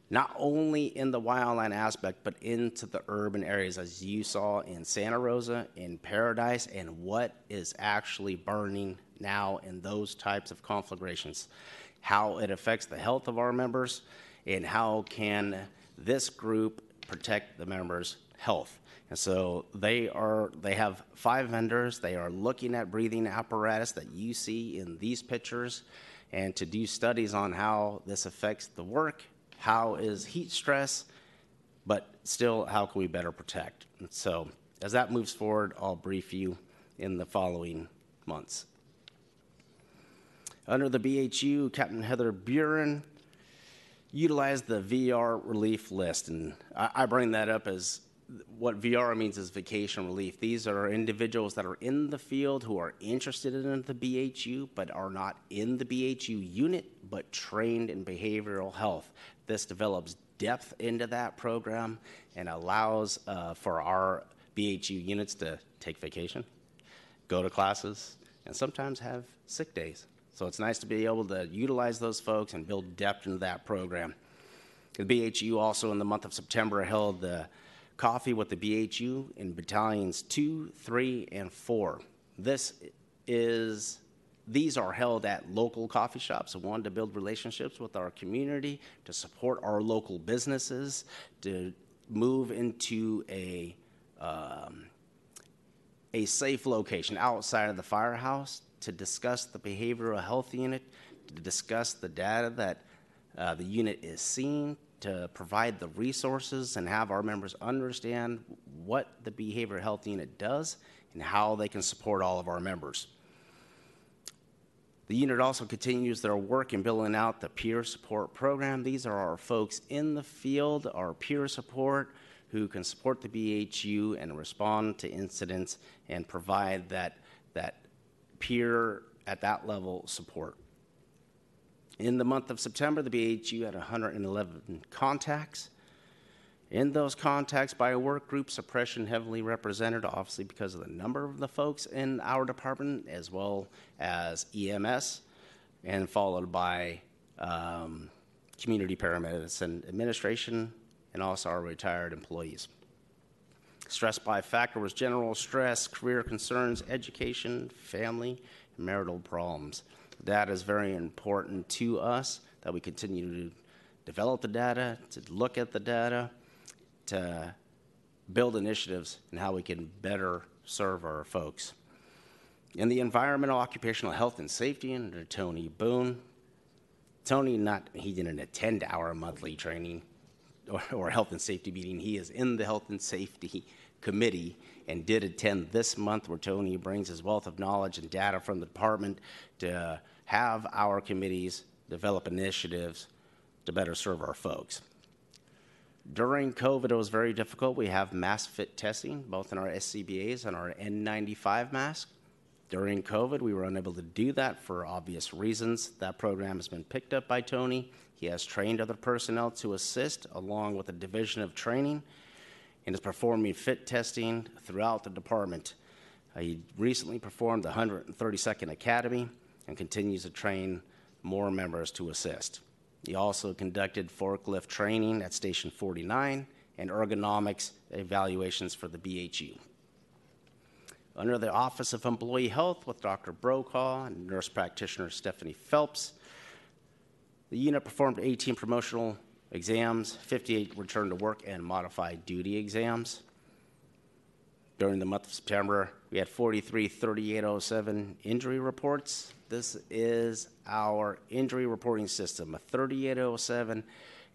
not only in the wildland aspect, but into the urban areas, as you saw in Santa Rosa, in Paradise, and what is actually burning now in those types of conflagrations how it affects the health of our members, and how can this group protect the members' health. And so they are they have five vendors. They are looking at breathing apparatus that you see in these pictures and to do studies on how this affects the work, how is heat stress, but still how can we better protect. And so as that moves forward, I'll brief you in the following months. Under the BHU, Captain Heather Buren utilized the VR relief list. And I, bring that up as what VR means is vacation relief. These are individuals that are in the field who are interested in the BHU but are not in the BHU unit but trained in behavioral health. This develops depth into that program and allows uh, for our BHU units to take vacation, go to classes, and sometimes have sick days. So it's nice to be able to utilize those folks and build depth into that program. The BHU also in the month of September held the coffee with the BHU in battalions two, three, and four. This is, these are held at local coffee shops, one, to build relationships with our community, to support our local businesses, to move into a, um, a safe location outside of the firehouse to discuss the behavioral health unit, to discuss the data that uh, the unit is seeing, to provide the resources and have our members understand what the behavioral health unit does and how they can support all of our members. The unit also continues their work in building out the peer support program. These are our folks in the field, our peer support, who can support the BHU and respond to incidents and provide that, that peer at that level support. In the month of September, the BHU had 111 contacts. In those contacts by work group, suppression heavily represented, obviously because of the number of the folks in our department, as well as EMS, and followed by um, community paramedicine administration, and also our retired employees. Stress by factor was general stress, career concerns, education, family, and marital problems. That is very important to us that we continue to develop the data, to look at the data, to build initiatives and how we can better serve our folks. In the environmental, occupational health, and safety under Tony Boone, Tony not he didn't attend our monthly training or, or health and safety meeting. He is in the health and safety committee and did attend this month where Tony brings his wealth of knowledge and data from the department to have our committees develop initiatives to better serve our folks. During COVID, it was very difficult. We have mass fit testing, both in our SCBAs and our N95 mask. During COVID, we were unable to do that for obvious reasons. That program has been picked up by Tony. He has trained other personnel to assist, along with a division of training, and is performing fit testing throughout the department. Uh, he recently performed the 132nd Academy and continues to train more members to assist. He also conducted forklift training at Station 49 and ergonomics evaluations for the BHU. Under the Office of Employee Health with Dr. Brokaw and nurse practitioner Stephanie Phelps, the unit performed 18 promotional exams, 58 return to work and modified duty exams. During the month of September, we had 43 3807 injury reports. This is our injury reporting system. A 3807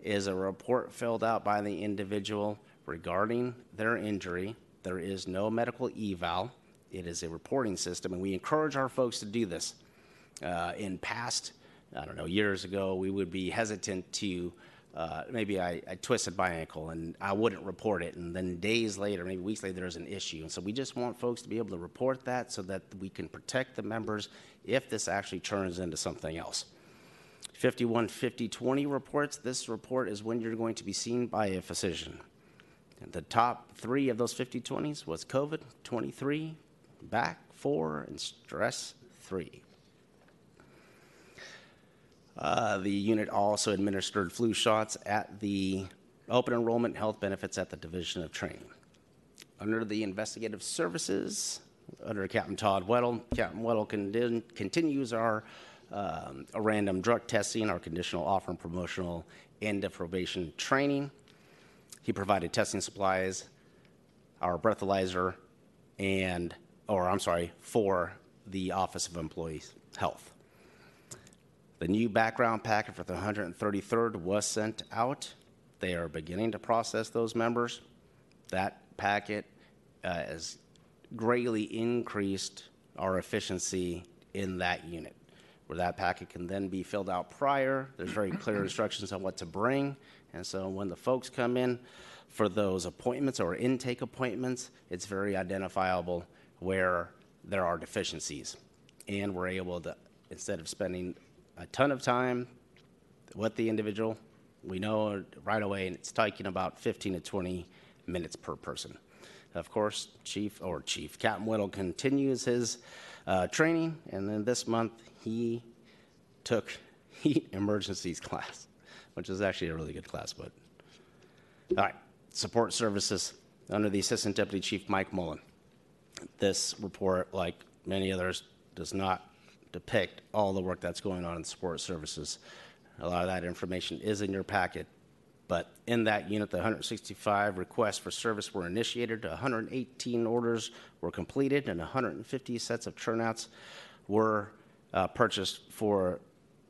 is a report filled out by the individual regarding their injury. There is no medical eval. It is a reporting system, and we encourage our folks to do this. Uh, in past, I don't know, years ago, we would be hesitant to uh, maybe I, I, twisted my ankle and I wouldn't report it. And then days later, maybe weeks later, there's an issue. And so we just want folks to be able to report that so that we can protect the members if this actually turns into something else. 515020 reports this report is when you're going to be seen by a physician. And the top three of those 5020s was COVID 23, back four, and stress three. Uh, the unit also administered flu shots at the open enrollment health benefits at the Division of Training. Under the investigative services, under Captain Todd Weddle, Captain Weddle con- continues our um, random drug testing, our conditional offer and promotional end of probation training. He provided testing supplies, our breathalyzer, and, or I'm sorry, for the Office of Employees Health. The new background packet for the 133rd was sent out. They are beginning to process those members. That packet uh, has greatly increased our efficiency in that unit, where that packet can then be filled out prior. There's very clear instructions on what to bring. And so when the folks come in for those appointments or intake appointments, it's very identifiable where there are deficiencies. And we're able to, instead of spending a ton of time with the individual. We know right away, and it's taking about 15 to 20 minutes per person. Of course, Chief or Chief Captain Whittle continues his uh, training, and then this month he took heat emergencies class, which is actually a really good class. But all right, support services under the Assistant Deputy Chief Mike Mullen. This report, like many others, does not depict all the work that's going on in support services. A lot of that information is in your packet, but in that unit, the 165 requests for service were initiated, 118 orders were completed, and 150 sets of turnouts were uh, purchased for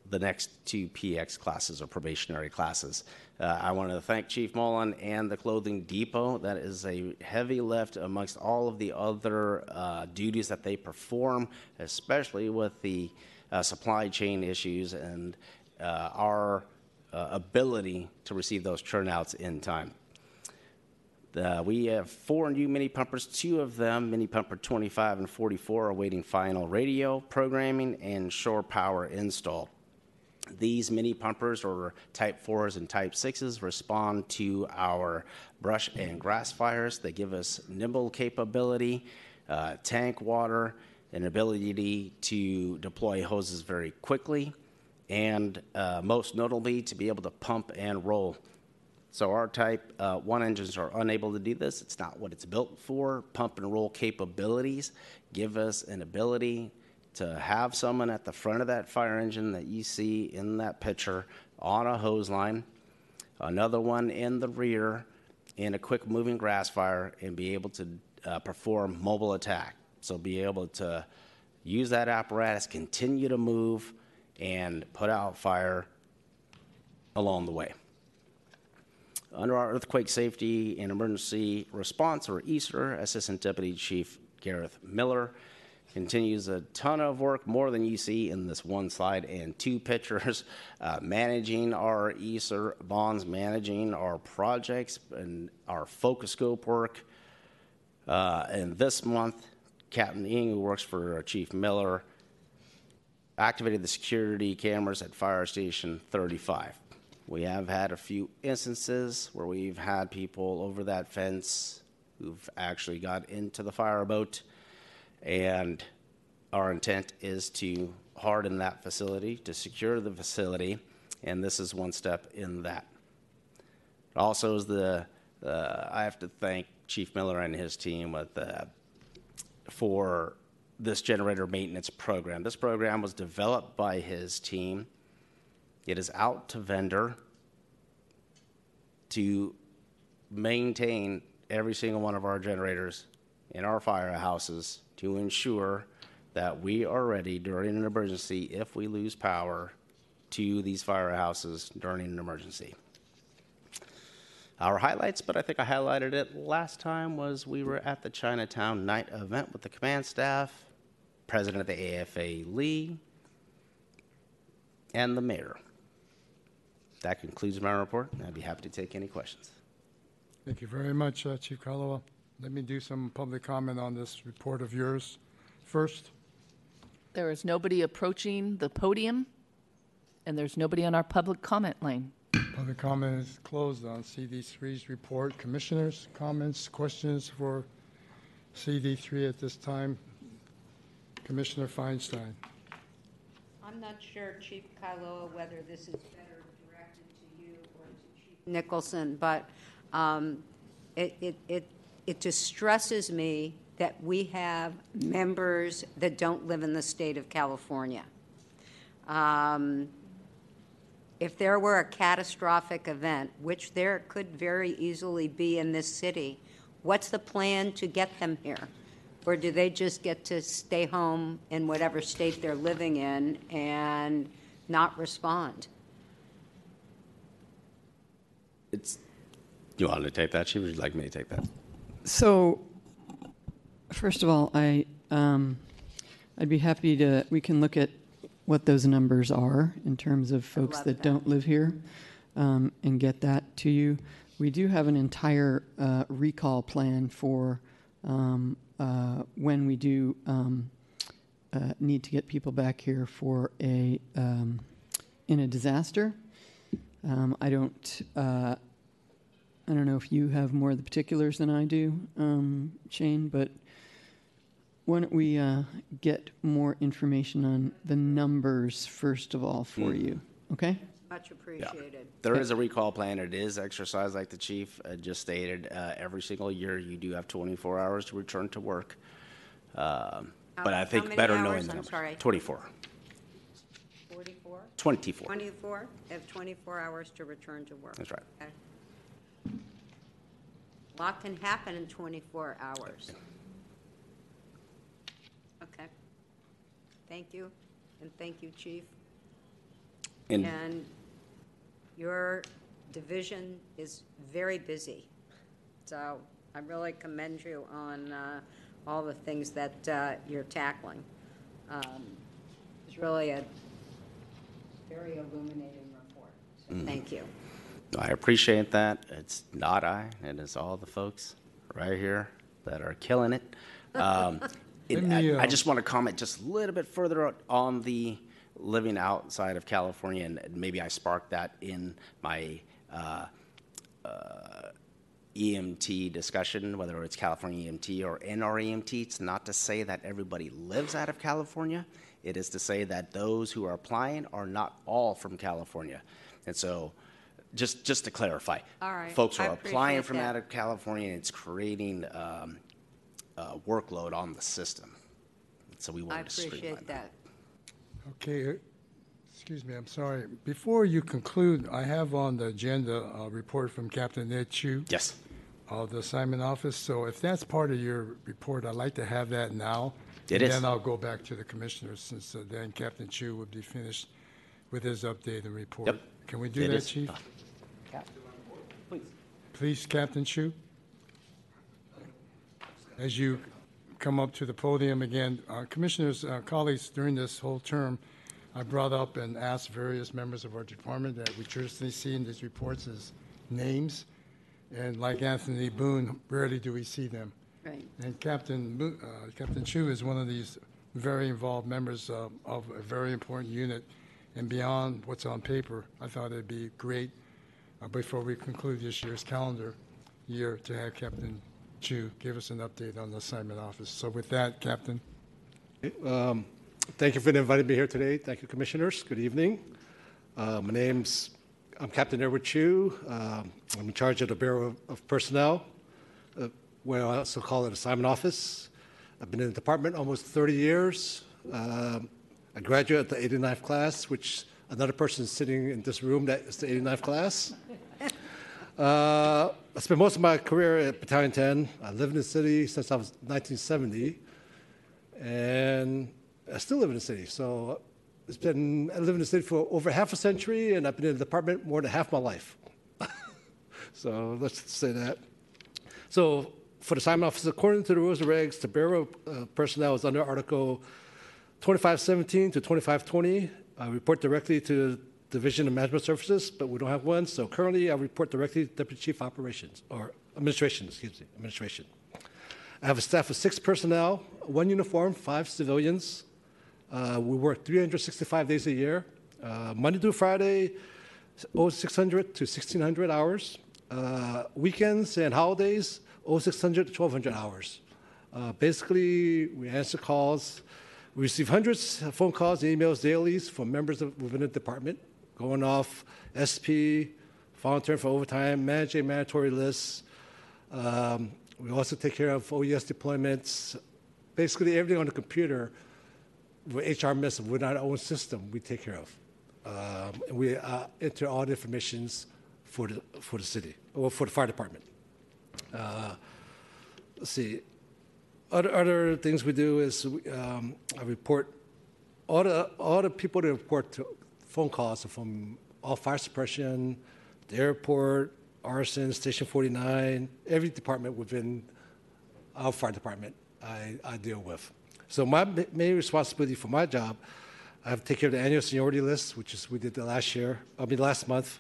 the next two PX classes or probationary classes. Uh, I want to thank Chief Mullen and the Clothing Depot. That is a heavy lift amongst all of the other uh, duties that they perform, especially with the uh, supply chain issues and uh, our uh, ability to receive those turnouts in time. Uh, we have four new mini pumpers. Two of them, mini pumper 25 and 44, are awaiting final radio programming and shore power install. These mini pumpers, or Type 4s and Type 6s, respond to our brush and grass fires. They give us nimble capability, uh, tank water, and ability to deploy hoses very quickly, and uh, most notably, to be able to pump and roll. So our Type uh, 1 engines are unable to do this. It's not what it's built for. Pump and roll capabilities give us an ability to have someone at the front of that fire engine that you see in that picture on a hose line, another one in the rear in a quick moving grass fire, and be able to uh, perform mobile attack. So be able to use that apparatus, continue to move, and put out fire along the way. Under our Earthquake Safety and Emergency Response, or ESER, Assistant Deputy Chief Gareth Miller continues a ton of work, more than you see in this one slide and two pictures, uh, managing our ESER bonds, managing our projects and our focus scope work. Uh, and this month, Captain Ing, who works for Chief Miller, activated the security cameras at Fire Station 35. We have had a few instances where we've had people over that fence who've actually got into the fireboat and our intent is to harden that facility, to secure the facility, and this is one step in that. Also, is the uh, I have to thank Chief Miller and his team with uh, for this generator maintenance program. This program was developed by his team. It is out to vendor to maintain every single one of our generators in our firehouses to ensure that we are ready during an emergency if we lose power to these firehouses during an emergency. Our highlights, but I think I highlighted it last time, was we were at the Chinatown night event with the command staff, president of the AFA Lee, and the mayor. That concludes my report, and I'd be happy to take any questions. Thank you very much, uh, Chief Kalawa. Let me do some public comment on this report of yours. First, There is nobody approaching the podium, and there's nobody on our public comment lane. public comment is closed on CD3's report. Commissioners, comments, questions for CD3 at this time? Commissioner Feinstein. I'm not sure, Chief Kailoa, whether this is better directed to you or to Chief Nicholson, but um, it, it, it, it distresses me that we have members that don't live in the state of California. Um, If there were a catastrophic event, which there could very easily be in this city, what's the plan to get them here? Or do they just get to stay home in whatever state they're living in and not respond? It's, you want to take that, or would like me to take that? So, first of all, I um, I'd be happy to. We can look at what those numbers are in terms of folks love that, that. don't live here, um, and get that to you. We do have an entire uh, recall plan for um, uh, when we do um, uh, need to get people back here for a um, in a disaster. Um, I don't. Uh, I don't know if you have more of the particulars than I do, um, Shane, but why don't we uh, get more information on the numbers first of all for Hmm. you? Okay. Much appreciated. There is a recall plan. It is exercised like the chief uh, just stated. Uh, every single year, you do have 24 hours to return to work. Um, but How- I how think many better knowing hours? the I'm numbers. sorry. 24. 44? 24. 24? Have 24 hours to return to work. That's right. Okay. A Lot can happen in 24 hours. Okay. Thank you, and thank you, Chief. And And your division is very busy. So I really commend you on uh, all the things that uh, you're tackling. Um, It's really a very illuminating report, so thank you. I appreciate that. It's not I, it is all the folks right here that are killing it. Um, it- me, I, I uh, just want to comment just a little bit further on the living outside of California, and maybe I sparked that in my uh, uh, EMT discussion, whether it's California EMT or NREMT. It's not to say that everybody lives out of California. It is to say that those who are applying are not all from California. And so, just just to clarify, All right. folks I are applying appreciate from that. out of California. and It's creating um, uh, workload on the system. So we I wanted to streamline appreciate that. Okay, uh, excuse me, I'm sorry. Before you conclude, I have on the agenda a report from Captain Ed Chu Yes. of the assignment office. So if that's part of your report, I'd like to have that now. It and is. then I'll go back to the commissioners, since uh, then Captain Chu would be finished with his update and report. Yep. Can we do It that, is. Chief? Please. Please, Captain Chu. As you come up to the podium again, uh, Commissioners, uh, colleagues, during this whole term, I brought up and asked various members of our department that we traditionally see in these reports as names, and like Anthony Boone, rarely do we see them. Right. And Captain, uh, Captain Chu is one of these very involved members uh, of a very important unit, and beyond what's on paper, I thought it'd be great uh, before we conclude this year's calendar year to have Captain Chu give us an update on the assignment office. So with that, Captain. Um, Thank you for inviting me here today. Thank you, Commissioners. Good evening. Uh, My name's, I'm Captain Edward Chu. Um, I'm in charge of the Bureau of Personnel, uh, where I also call it Assignment Office. I've been in the department almost 30 years. Um, I graduated the 89th class, which another person sitting in this room that is the 89th class. Uh, I spent most of my career at Battalion 10. I lived in the city since I was 1970 and I still live in the city. So it's been I live in the city for over half a century, and I've been in the department more than half my life. so let's say that. So for the assignment office, according to the rules and regs, the Bureau uh, Personnel is under Article 2517 to 2520. I report directly to the Division of Management Services, but we don't have one. So currently, I report directly to Deputy Chief Operations or Administration. Excuse me, Administration. I have a staff of six personnel, one uniform, five civilians. Uh, we work 365 days a year, uh, Monday through Friday, 0600 to 1600 hours. Uh, weekends and holidays, 0600 to 1200 hours. Uh, basically, we answer calls. We receive hundreds of phone calls and emails daily from members of, within the department, going off SP, volunteering for overtime, managing mandatory lists. Um, we also take care of OES deployments, basically everything on the computer with HRMS with our own system we take care of. Um, and we uh, enter all the informations for the, for the city, or for the fire department. Uh, let's see. Other, other things we do is um, I report all the, all the people that report to phone calls from all fire suppression, the airport, arson, Station 49, every department within our fire department I, I deal with. So my main responsibility for my job, I have to take care of the annual seniority list, which is we did the last year, I mean last month.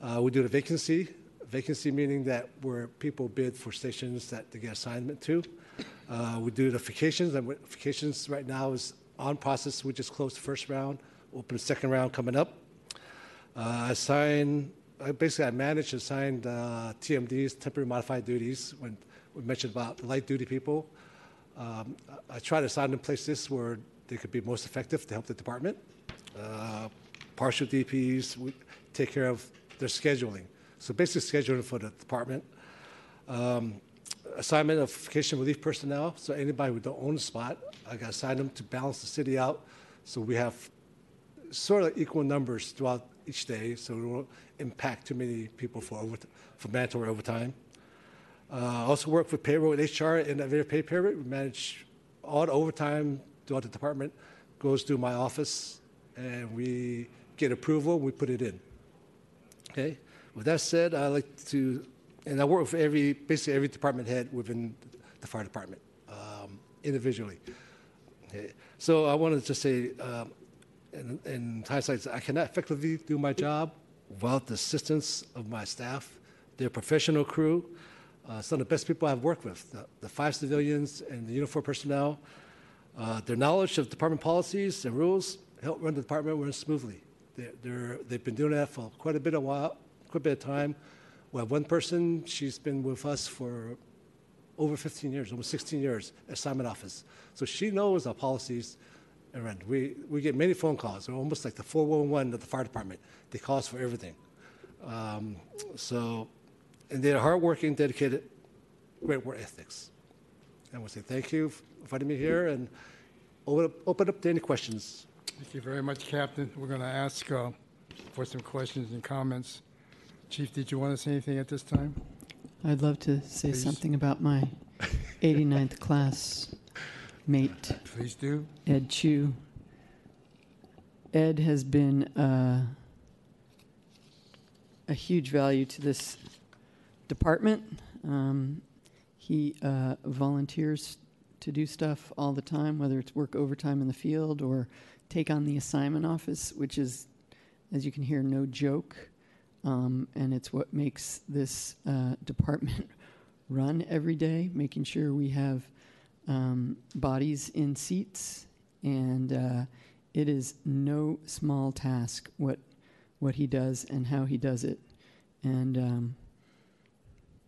Uh, we do the vacancy, vacancy meaning that where people bid for stations that they get assignment to. Uh, we do the vacations, and vacations right now is on process. We just closed the first round, open the second round coming up. Uh, I assign, I basically I manage and assign uh, TMDs, temporary modified duties. When we mentioned about light duty people, um, I try to assign them places where they could be most effective to help the department. Uh, partial DPs, we take care of their scheduling. So basically scheduling for the department. Um, assignment of vacation relief personnel. So anybody who don't own spot, I got to assign them to balance the city out. So we have sort of equal numbers throughout each day, so we won't impact too many people for over, for mandatory overtime. Uh, I also work with payroll and HR in that very pay period. We manage all the overtime throughout the department, goes through my office, and we get approval, we put it in. Okay. With that said, I'd like to, and I work with every, basically every department head within the fire department, um, individually. So I wanted to say, um, in, in hindsight, I cannot effectively do my job without the assistance of my staff, their professional crew, uh, some of the best people I've worked with, the, the five civilians and the uniform personnel. Uh, their knowledge of department policies and rules help run the department run smoothly. They're, they're, they've been doing that for quite a bit of while, quite a bit of time. We have one person, she's been with us for over 15 years, almost 16 years at Office. So she knows our policies and run. We, we get many phone calls. We're almost like the 411 of the fire department. They call us for everything. Um, so, and they're hardworking, dedicated, great work ethics. And we'll say thank you for inviting me here and open up, open up to any questions. Thank you very much, Captain. We're going to ask uh, for some questions and comments. Chief, did you want to say anything at this time? I'd love to say Please. something about my 89th class mate, Please do. Ed Chu. Ed has been uh, a huge value to this department. Um, he uh, volunteers to do stuff all the time, whether it's work overtime in the field or take on the assignment office, which is, as you can hear, no joke. Um, and it's what makes this uh, department run every day, making sure we have um, bodies in seats. And uh, it is no small task what what he does and how he does it, and um,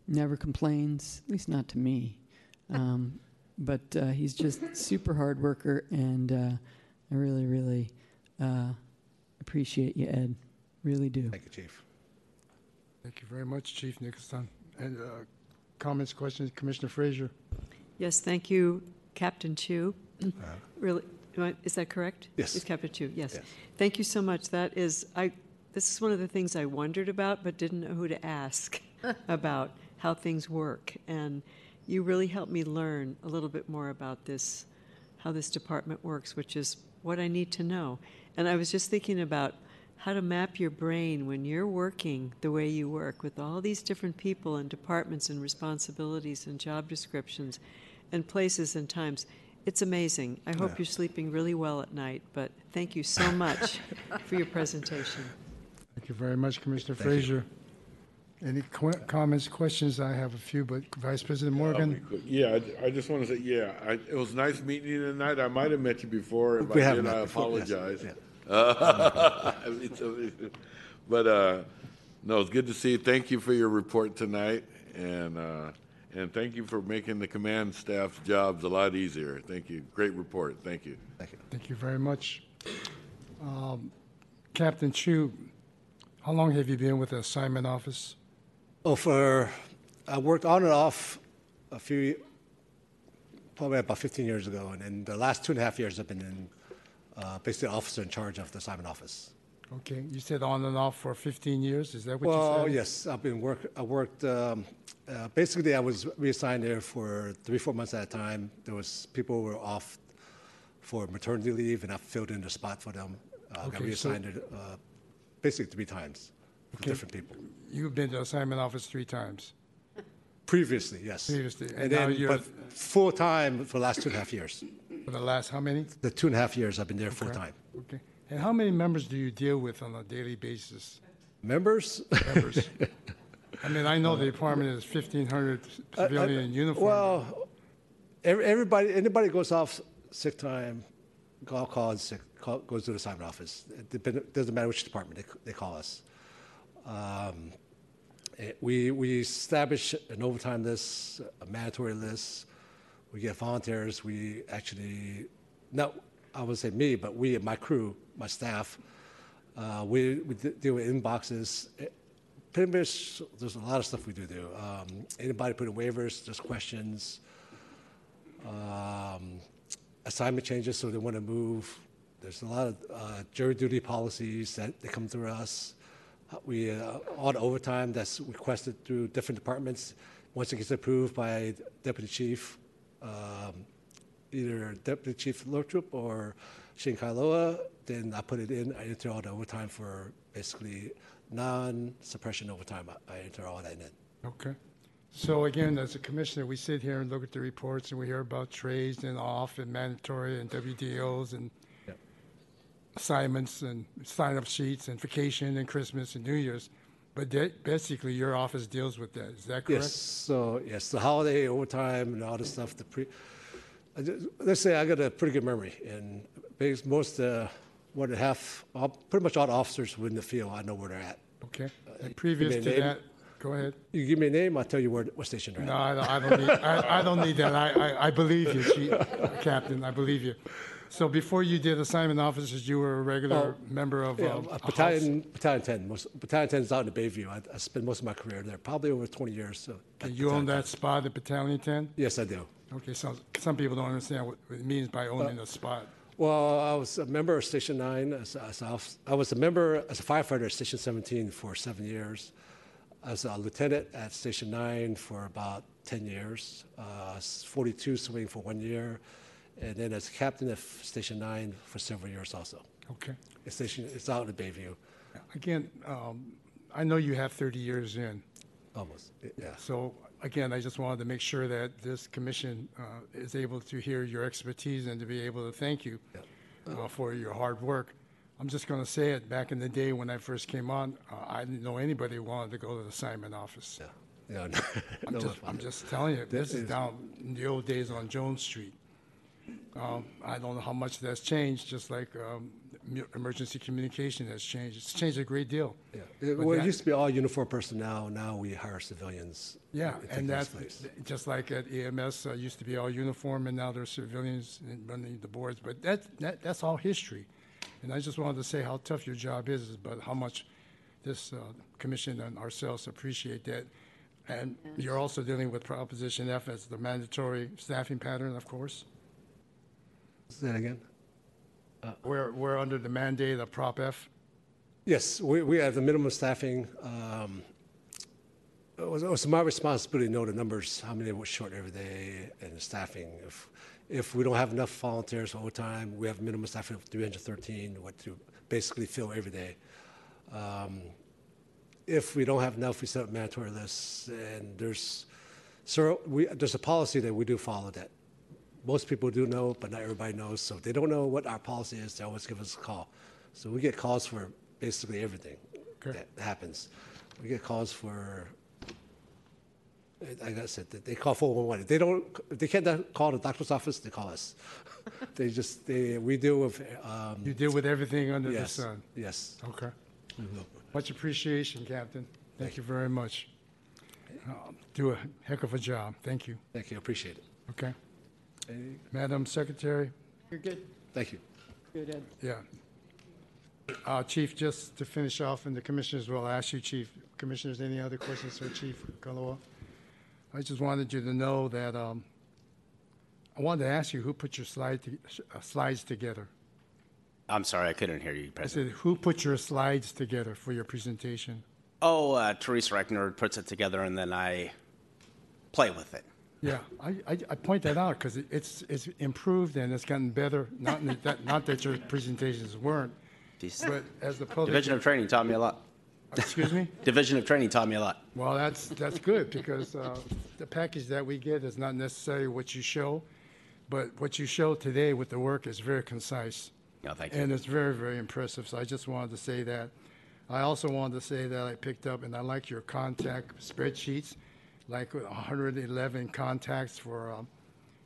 never complains. At least not to me. Um, but uh, he's just super hard worker, and uh, I really, really uh, appreciate you, Ed. Really do. Thank you, Chief. Thank you very much, Chief Nicholson. And uh, comments, questions, Commissioner Frazier? Yes, thank you, Captain Chu. Really, I- is that correct? Yes. It's Captain Chu, yes. Yes. Thank you so much. That is, I, this is one of the things I wondered about, but didn't know who to ask about how things work. And you really helped me learn a little bit more about this, how this department works, which is what I need to know. And I was just thinking about how to map your brain when you're working the way you work with all these different people and departments and responsibilities and job descriptions and places and times. It's amazing. I hope Yeah. you're sleeping really well at night, but thank you so much for your presentation. Thank you very much, Commissioner Thank you. Any qu- comments, questions? I have a few, but Vice President Morgan? quick. Yeah, I, I just want to say, yeah, I, it was nice meeting you tonight. I might have met you before. If We I have did, met I before, yes, apologize. yeah. Uh, But, uh, no, it's good to see you. Thank you for your report tonight, and, uh, and thank you for making the command staff's jobs a lot easier. Thank you. Great report. Thank you. Thank you. Thank you very much. Um, Captain Chu, how long have you been with the assignment office? Oh, for, I worked on and off a few, probably about 15 years ago, and in the last two and a half years, I've been in, uh, basically officer in charge of the Simon office. Okay, you said on and off for 15 years, is that what you said? Well, yes, I've been work, I worked, um, uh, basically, I was reassigned there for three, four months at a time. There was, people were off for maternity leave, and I filled in the spot for them. Uh, got Okay, so- reassigned, it, uh, basically three times for Okay. different people. You've been to assignment office three times. Previously, yes. Previously, and And now then, you're- but full-time for the last two and a half years. For the last how many? The two and a half years I've been there full-time. Okay. And how many members do you deal with on a daily basis? Members? Members? I mean, I know the department is 1,500 civilian uniform. Well, every- everybody, anybody goes off sick time, call, call sick, call, goes to the assignment office. It depend- doesn't matter which department they, they call us. Um, eh, we, we establish an overtime list, a mandatory list. We get volunteers. We actually, not, I would say me, but we, my crew, my staff, uh, we, we deal with inboxes. Eh, pretty much, there's a lot of stuff we do do. Um, anybody put in waivers, just questions, um, assignment changes, so they want to move. There's a lot of uh, jury duty policies that they come through us. Uh, We, uh, all the overtime that's requested through different departments, once it gets approved by deputy chief, um, either Deputy Chief Luttropp or Shane Kailoa, then I put it in, I enter all the overtime for basically non-suppression overtime, I- I enter all that in. Okay. So again, as a commissioner, we sit here and look at the reports and we hear about trades and off and mandatory and WDOs and Yep. assignments and sign-up sheets and vacation and Christmas and New Year's. But that, basically, your office deals with that. Is that correct? Yes, so, yes, the holiday overtime and all the stuff, the pre, I just- let's say I got a pretty good memory, and most, uh, more than half, all- pretty much all the officers within the field, I know where they're at. Okay. Uh, And previous to name. that, go ahead. You give me a name, I'll tell you where, what station they're No, at. I don't, I don't need, I, I don't need that. I, I, I believe you, Chief, Captain, I believe you. So before you did assignment officers, you were a regular member of, Yeah, um, a Battalion, Battalion 10, most, Battalion 10 is out in Bayview. I, I spent most of my career there, probably over 20 years, so. house? You own that spot at Battalion 10? 10. Yes, I do. Okay, so some people don't understand what it means by owning a spot. Well, I was a member of Station 9. As, as a I was a member as a firefighter at Station 17 for seven years. As a lieutenant at Station 9 for about 10 years. Uh, 42 swing for one year. And then as captain of Station 9 for several years also. Okay. It's, station, it's out in Bayview, Again, um, I know you have 30 years in. almost. Yeah. So again, I just wanted to make sure that this commission uh, is able to hear your expertise and to be able to thank you uh, for your hard work. I'm just going to say it, back in the day when I first came on, uh, I didn't know anybody wanted to go to the assignment office. Yeah. Yeah, I'm no, just, I'm just telling you, this is is- down in the old days on Jones Street. Um, I don't know how much that's changed, just like um, mu- emergency communication has changed. It's changed a great deal. Yeah. But Well, it that- used to be all uniform personnel. Now we hire civilians. Yeah, to take and those that's, places. just like at EMS, uh, used to be all uniform, and now there's civilians in- running the boards, but that, that, that's all history. And I just wanted to say how tough your job is, but how much this uh, commission and ourselves appreciate that. And you're also dealing with Proposition F as the mandatory staffing pattern, of course. Say that again? We're, we're under the mandate of Prop F. Yes, we, we have the minimum staffing. um, It was, it was my responsibility to know the numbers, how many were short every day, and the staffing. If, if we don't have enough volunteers for overtime, we have minimum staffing of 313, what to basically fill every day. Um, If we don't have enough, we set up mandatory lists, and there's, so we, there's a policy that we do follow that. Most people do know, but not everybody knows. So if they don't know what our policy is, they always give us a call. So we get calls for basically everything Okay. that happens. We get calls for, like I said, they- they call 411. If they don't, if they can't call the doctor's office, they call us. They just, they, we deal with, um, You deal with everything under the sun. yes. Okay. Much appreciation, Captain. Thank you very much. Uh, Do a heck of a job. Thank you. Thank you, appreciate it. Okay. Madam Secretary? You're good. Thank you. Good, Ed. Yeah. Uh, Chief, just to finish off, and the commissioners will ask you, Chief, commissioners, any other questions for Chief Kaloa? I just wanted you to know that, um, I wanted to ask you, who put your slide, to- uh, slides together? I'm sorry, I couldn't hear you, I said, who put your slides together for your presentation? Oh, uh, Teresa Reckner puts it together and then I play with it. Yeah, I, I, I point that out because it's, it's improved and it's gotten better. Not in that, not that your presentations weren't, Jeez. but as the public. Division of Training taught me a lot. Excuse me? Division of Training taught me a lot. Well, that's, that's good because uh, the package that we get is not necessarily what you show, but what you show today with the work is very concise. No, thank you. And it's very, very impressive. So I just wanted to say that. I also wanted to say that I picked up, and I like your contact spreadsheets, like 111 contacts for um,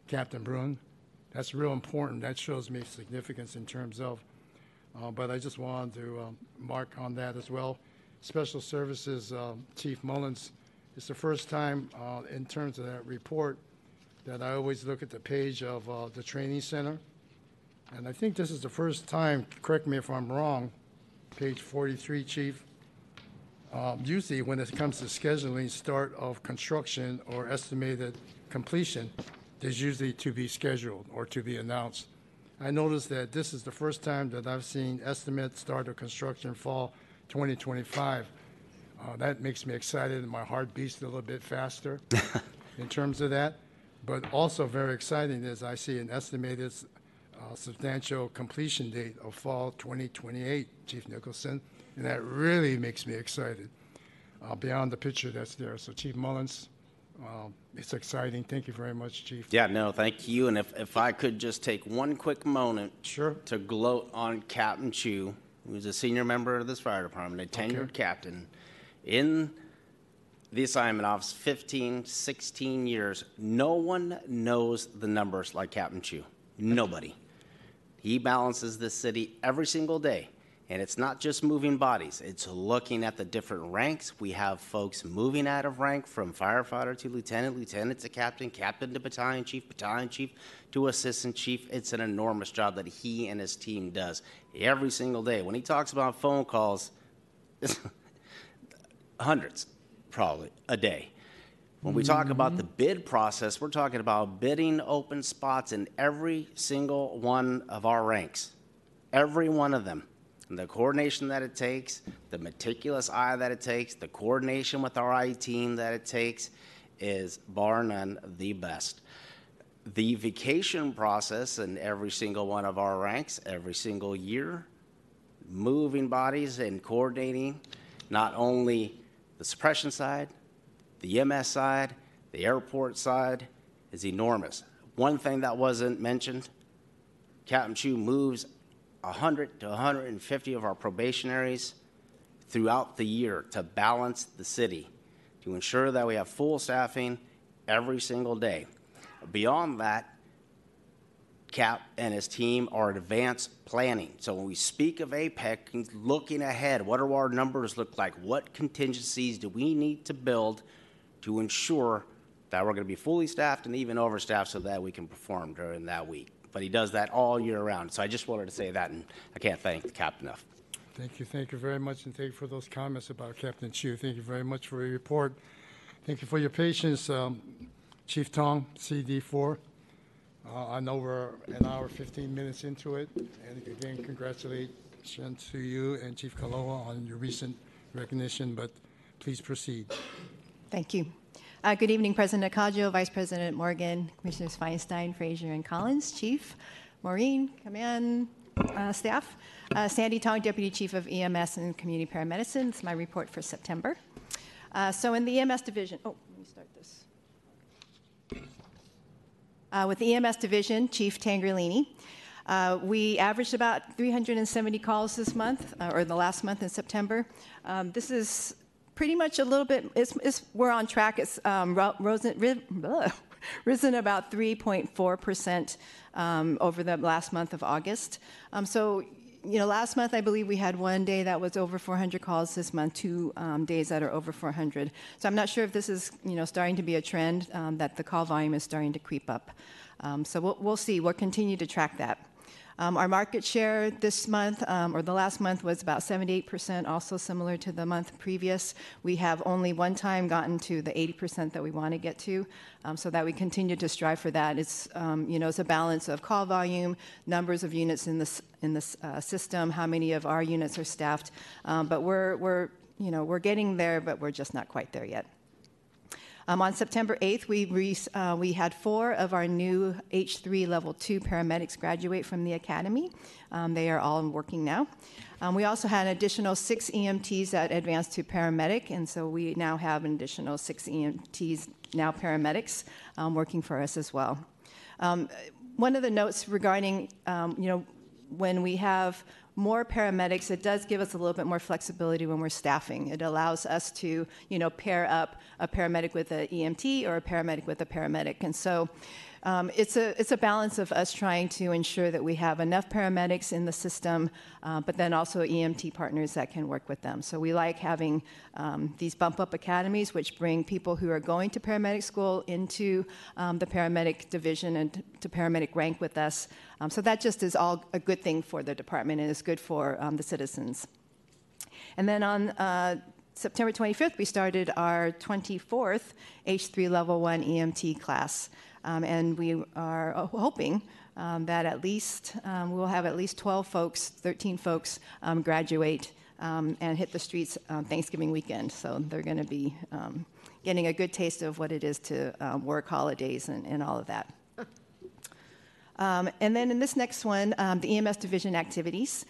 Captain Brun. That's real important. That shows me significance in terms of, uh, but I just wanted to um, mark on that as well. Special Services um, Chief Mullins, it's the first time uh, in terms of that report that I always look at the page of uh, the training center. And I think this is the first time, correct me if I'm wrong, page 43, Chief, um, usually when it comes to scheduling start of construction or estimated completion, there's usually to be scheduled or to be announced. I noticed that this is the first time that I've seen estimate start of construction fall 2025. Uh, That makes me excited and my heart beats a little bit faster in terms of that. But also very exciting is I see an estimated uh, substantial completion date of fall 2028, Chief Nicholson, and that really makes me excited uh, beyond the picture that's there. So Chief Mullins, um, it's exciting. Thank you very much, Chief. Yeah, no, thank you. And if, if I could just take one quick moment Sure. to gloat on Captain Chu, who's a senior member of this fire department, a tenured Okay. captain, in the assignment office 15, 16 years. No one knows the numbers like Captain Chu. Nobody. He balances this city every single day. And it's not just moving bodies, it's looking at the different ranks. We have folks moving out of rank from firefighter to lieutenant, lieutenant to captain, captain to battalion chief, battalion chief to assistant chief. It's an enormous job that he and his team does every single day. When he talks about phone calls, hundreds probably a day. When we talk about the mm-hmm. bid process, we're talking about bidding open spots in every single one of our ranks, every one of them. And the coordination that it takes, the meticulous eye that it takes, the coordination with our IT team that it takes is bar none the best. The vacation process in every single one of our ranks, every single year, moving bodies and coordinating not only the suppression side, the EMS side, the airport side is enormous. One thing that wasn't mentioned, Captain Chu moves 100 to 150 of our probationaries throughout the year to balance the city, to ensure that we have full staffing every single day. Beyond that, Cap and his team are advanced planning. So when we speak of APEC, looking ahead. What do our numbers look like? What contingencies do we need to build to ensure that we're going to be fully staffed and even overstaffed so that we can perform during that week? But he does that all year round. So I just wanted to say that, and I can't thank the captain enough. Thank you, thank you very much, and thank you for those comments about Captain Chu. Thank you very much for your report. Thank you for your patience, um, Chief Tong, CD4. Uh, I know we're an hour, 15 minutes into it, and again, congratulations to you and Chief Kaloa on your recent recognition, but please proceed. Thank you. Uh, Good evening, President Nakajo, Vice President Morgan, Commissioners Feinstein, Frazier, and Collins, Chief, Maureen, command uh, staff, Uh, Sandy Tong, Deputy Chief of EMS and Community Paramedicine. It's my report for September. Uh, So in the EMS division, oh, let me start this. Uh, With the EMS division, Chief Tangherlini, uh, we averaged about 370 calls this month, uh, or the last month in September. Um, This is pretty much a little bit, it's, it's, we're on track. It's um, ro- rosen, ri- blah, risen about 3.4% um, over the last month of August. Um, so, you know, last month I believe we had one day that was over 400 calls. This month, two um, days that are over 400. So I'm not sure if this is, you know, starting to be a trend um, that the call volume is starting to creep up. Um, so we'll, we'll see. We'll continue to track that. Um, our market share this month, um, or the last month, was about 78%, also similar to the month previous. We have only one time gotten to the 80% that we want to get to, um, so that we continue to strive for that. It's, you know, it's a balance of call volume, numbers of units in this in uh, system, how many of our units are staffed, but we're we're you know we're getting there, but we're just not quite there yet. Um, on September 8th, we, re- uh, we had four of our new H3 Level 2 paramedics graduate from the academy. Um, they are all working now. Um, we also had an additional six EMTs that advanced to paramedic, and so we now have an additional six EMTs, now paramedics, um, working for us as well. Um, one of the notes regarding, um, you know, when we have more paramedics, it does give us a little bit more flexibility when we're staffing. It allows us to, you know, pair up a paramedic with an EMT or a paramedic with a paramedic. And so um, it's, a, it's a balance of us trying to ensure that we have enough paramedics in the system, uh, but then also EMT partners that can work with them. So we like having um, these bump up academies, which bring people who are going to paramedic school into um, the paramedic division and to paramedic rank with us. Um, so that just is all a good thing for the department and is good for um, the citizens. And then on uh, September 25th, we started our 24th H3 Level 1 EMT class. Um, and we are hoping um, that at least um, we'll have at least 12 folks, 13 folks um, graduate um, and hit the streets on Thanksgiving weekend. So they're going to be um, getting a good taste of what it is to um, work holidays and, and all of that. Um, and then in this next one, um, the EMS division activities.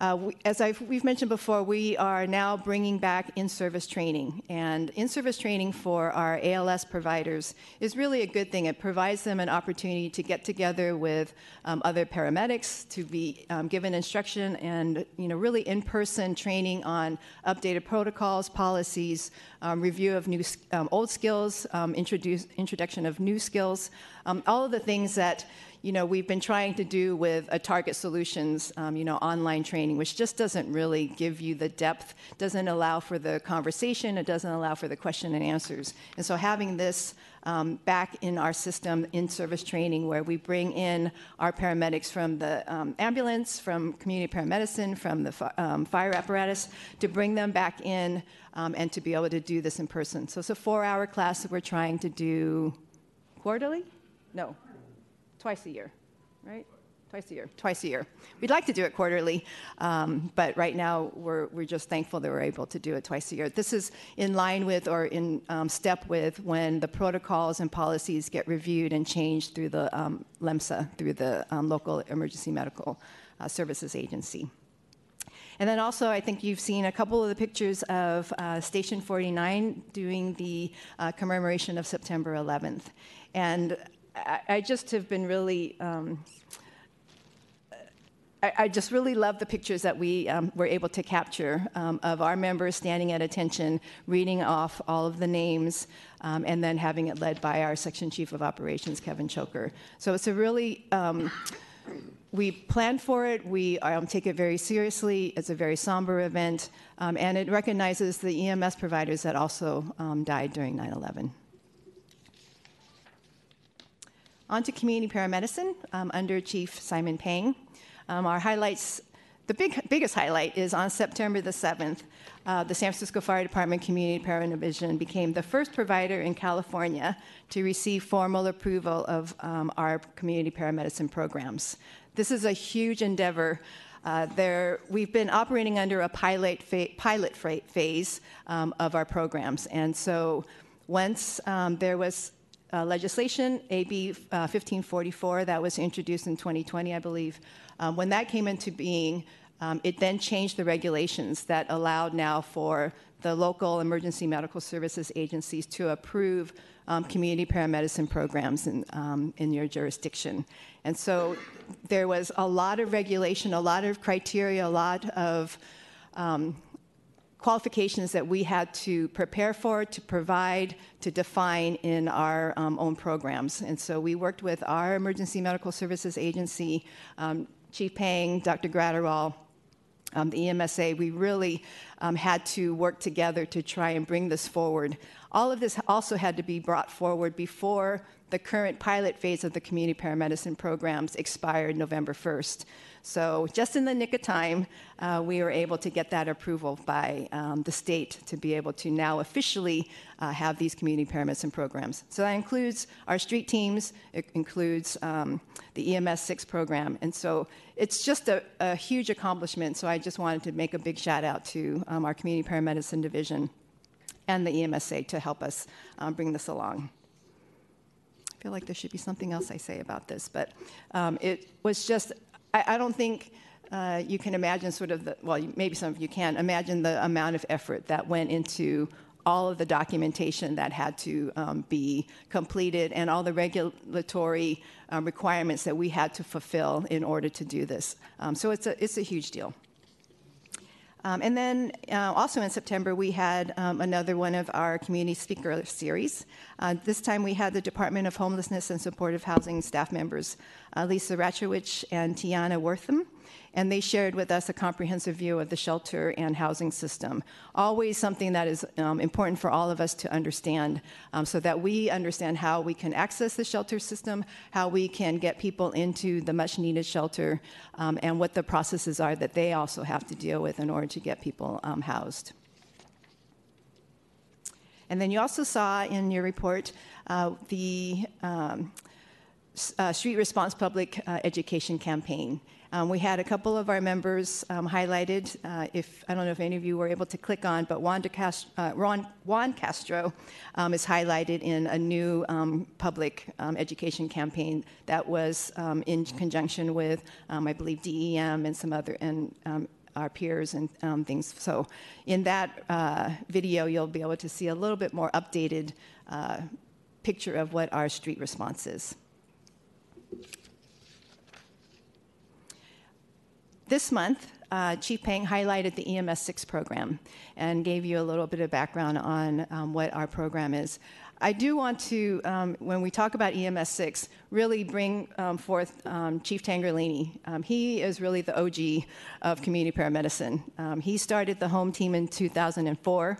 Uh, we, as I've, we've mentioned before, we are now bringing back in service training. And in service training for our ALS providers is really a good thing. It provides them an opportunity to get together with um, other paramedics, to be um, given instruction and you know, really in person training on updated protocols, policies, um, review of new, um, old skills, um, introduce, introduction of new skills, um, all of the things that you know, we've been trying to do with a Target Solutions, um, you know, online training, which just doesn't really give you the depth, doesn't allow for the conversation, it doesn't allow for the question and answers. And so having this um, back in our system in service training where we bring in our paramedics from the um, ambulance, from community paramedicine, from the fi- um, fire apparatus, to bring them back in um, and to be able to do this in person. So it's a four hour class that we're trying to do quarterly? No, twice a year, right? Twice a year, twice a year. We'd like to do it quarterly, um, but right now we're, we're just thankful that we're able to do it twice a year. This is in line with or in um, step with when the protocols and policies get reviewed and changed through the um, LEMSA, through the um, local emergency medical uh, services agency. And then also, I think you've seen a couple of the pictures of uh, Station 49 doing the uh, commemoration of September 11th. And I, just have been really. Um, I, I just really love the pictures that we um, were able to capture um, of our members standing at attention, reading off all of the names, um, and then having it led by our section chief of operations, Kevin Choker. So it's a really um, we plan for it. We um, take it very seriously. It's a very somber event, um, and it recognizes the EMS providers that also um, died during 9 11. On to community paramedicine um, under Chief Simon Pang. Um, our highlights, the big, biggest highlight is on September the 7th, uh, the San Francisco Fire Department Community Paramedivision became the first provider in California to receive formal approval of um, our community paramedicine programs. This is a huge endeavor. Uh, there, we've been operating under a pilot, fa- pilot phase um, of our programs. And so once um, there was uh, legislation, AB uh, 1544, that was introduced in 2020, I believe. Um, when that came into being, um, it then changed the regulations that allowed now for the local emergency medical services agencies to approve um, community paramedicine programs in, um, in your jurisdiction. And so there was a lot of regulation, a lot of criteria, a lot of um, qualifications that we had to prepare for, to provide, to define in our um, own programs. And so we worked with our emergency medical services agency, um, Chief Pang, Dr. Gratterall, um, the EMSA, we really um, had to work together to try and bring this forward. All of this also had to be brought forward before the current pilot phase of the community paramedicine programs expired November 1st. So, just in the nick of time, uh, we were able to get that approval by um, the state to be able to now officially uh, have these community paramedicine programs. So, that includes our street teams, it includes um, the EMS 6 program. And so, it's just a, a, huge accomplishment. So, I just wanted to make a big shout out to um, our community paramedicine division and the EMSA to help us um, bring this along. I feel like there should be something else I say about this, but um, it was just I, I don't think uh, you can imagine sort of the, well, maybe some of you can imagine the amount of effort that went into all of the documentation that had to um, be completed and all the regulatory um, requirements that we had to fulfill in order to do this. Um, so it's a, it's a huge deal. Um, and then uh, also in September, we had um, another one of our community speaker series. Uh, this time we had the Department of Homelessness and Supportive Housing staff members, uh, Lisa Ratchowich and Tiana Wortham and they shared with us a comprehensive view of the shelter and housing system. Always something that is um, important for all of us to understand um, so that we understand how we can access the shelter system, how we can get people into the much needed shelter, um, and what the processes are that they also have to deal with in order to get people um, housed. And then you also saw in your report uh, the um, uh, Street Response Public uh, Education Campaign. Um, we had a couple of our members um, highlighted. Uh, if I don't know if any of you were able to click on, but Juan, Cast- uh, Ron, Juan Castro um, is highlighted in a new um, public um, education campaign that was um, in conjunction with, I believe, DEM and some other and our peers and um, things. So, in that uh, video, you'll be able to see a little bit more updated uh, picture of what our street response is. This month, uh, Chief Pang highlighted the EMS 6 program and gave you a little bit of background on um, what our program is. I do want to, um, when we talk about EMS 6, really bring um, forth um, Chief Tangherlini. Um, he is really the OG of community paramedicine. Um, he started the home team in 2004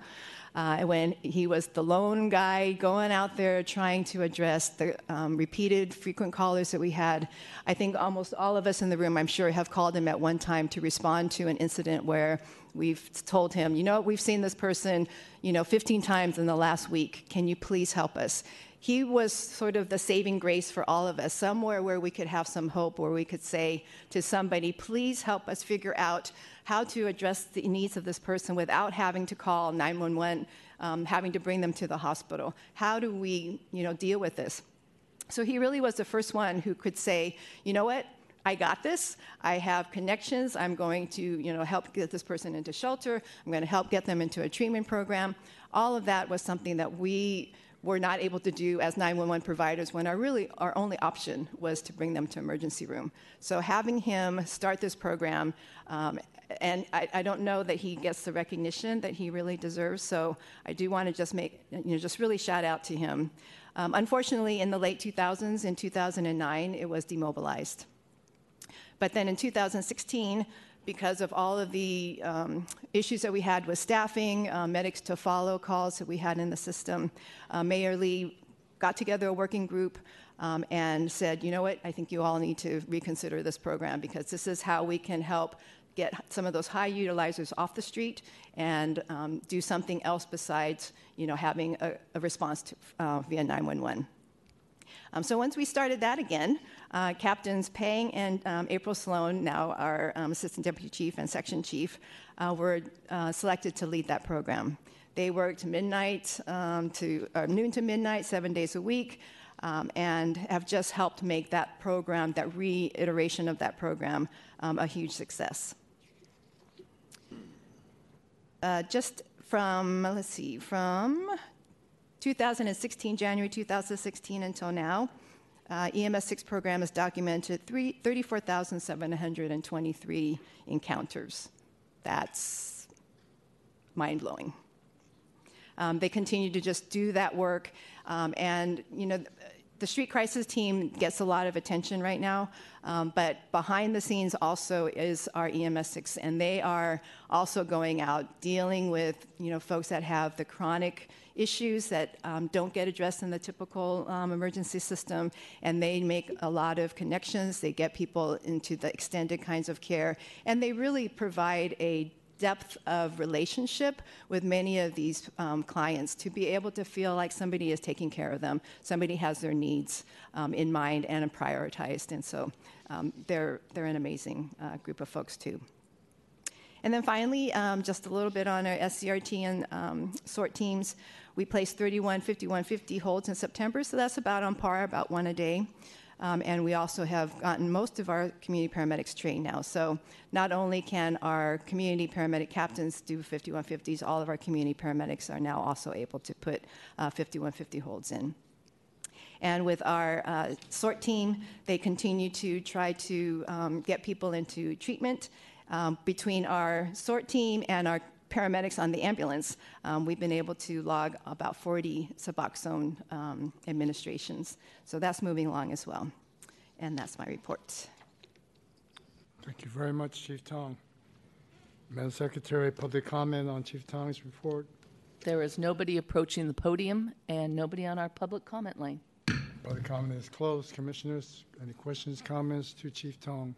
uh, when he was the lone guy going out there trying to address the um, repeated frequent callers that we had. I think almost all of us in the room, I'm sure, have called him at one time to respond to an incident where we've told him, you know, we've seen this person, you know, 15 times in the last week. Can you please help us? he was sort of the saving grace for all of us, somewhere where we could have some hope, where we could say to somebody, please help us figure out how to address the needs of this person without having to call 911, um, having to bring them to the hospital. How do we, you know, deal with this? So he really was the first one who could say, you know what? I got this. I have connections. I'm going to, you know, help get this person into shelter. I'm going to help get them into a treatment program. All of that was something that we were not able to do as 911 providers when our really our only option was to bring them to emergency room. So having him start this program, um, and I, I, don't know that he gets the recognition that he really deserves. So I do want to just make you know just really shout out to him. Um, unfortunately, in the late 2000s, in 2009, it was demobilized. But then in 2016, because of all of the um, issues that we had with staffing, uh, medics to follow calls that we had in the system, uh, Mayor Lee got together a working group um, and said, you know what, I think you all need to reconsider this program because this is how we can help get some of those high utilizers off the street and um, do something else besides, you know, having a, a response to, uh, via 911. Um, so once we started that again, uh, Captains Pang and um, April Sloan, now our um, Assistant Deputy Chief and Section Chief, uh, were uh, selected to lead that program. They worked midnight um, to noon to midnight, seven days a week, um, and have just helped make that program, that reiteration of that program, um, a huge success. Uh, just from, let's see, from 2016, January 2016 until now, uh, EMS 6 program has documented 34,723 encounters. That's mind blowing. Um, they continue to just do that work, um, and you know the street crisis team gets a lot of attention right now, um, but behind the scenes also is our EMS6, and they are also going out dealing with you know folks that have the chronic issues that um, don't get addressed in the typical um, emergency system, and they make a lot of connections. They get people into the extended kinds of care, and they really provide a depth of relationship with many of these um, clients to be able to feel like somebody is taking care of them, somebody has their needs um, in mind and prioritized. And so um, they're, they're an amazing uh, group of folks, too. And then finally, um, just a little bit on our SCRT and um, SORT teams. We placed 31 5150 holds in September, so that's about on par, about one a day. Um, and we also have gotten most of our community paramedics trained now. So not only can our community paramedic captains do 5150s, all of our community paramedics are now also able to put uh, 5150 holds in. And with our uh, SORT team, they continue to try to um, get people into treatment. Um, between our SORT team and our paramedics on the ambulance, um, we've been able to log about 40 Suboxone um, administrations. So that's moving along as well. And that's my report. Thank you very much, Chief Tong. Madam Secretary, public comment on Chief Tong's report. There is nobody approaching the podium and nobody on our public comment line. Public comment is closed. Commissioners, any questions, comments to Chief Tong?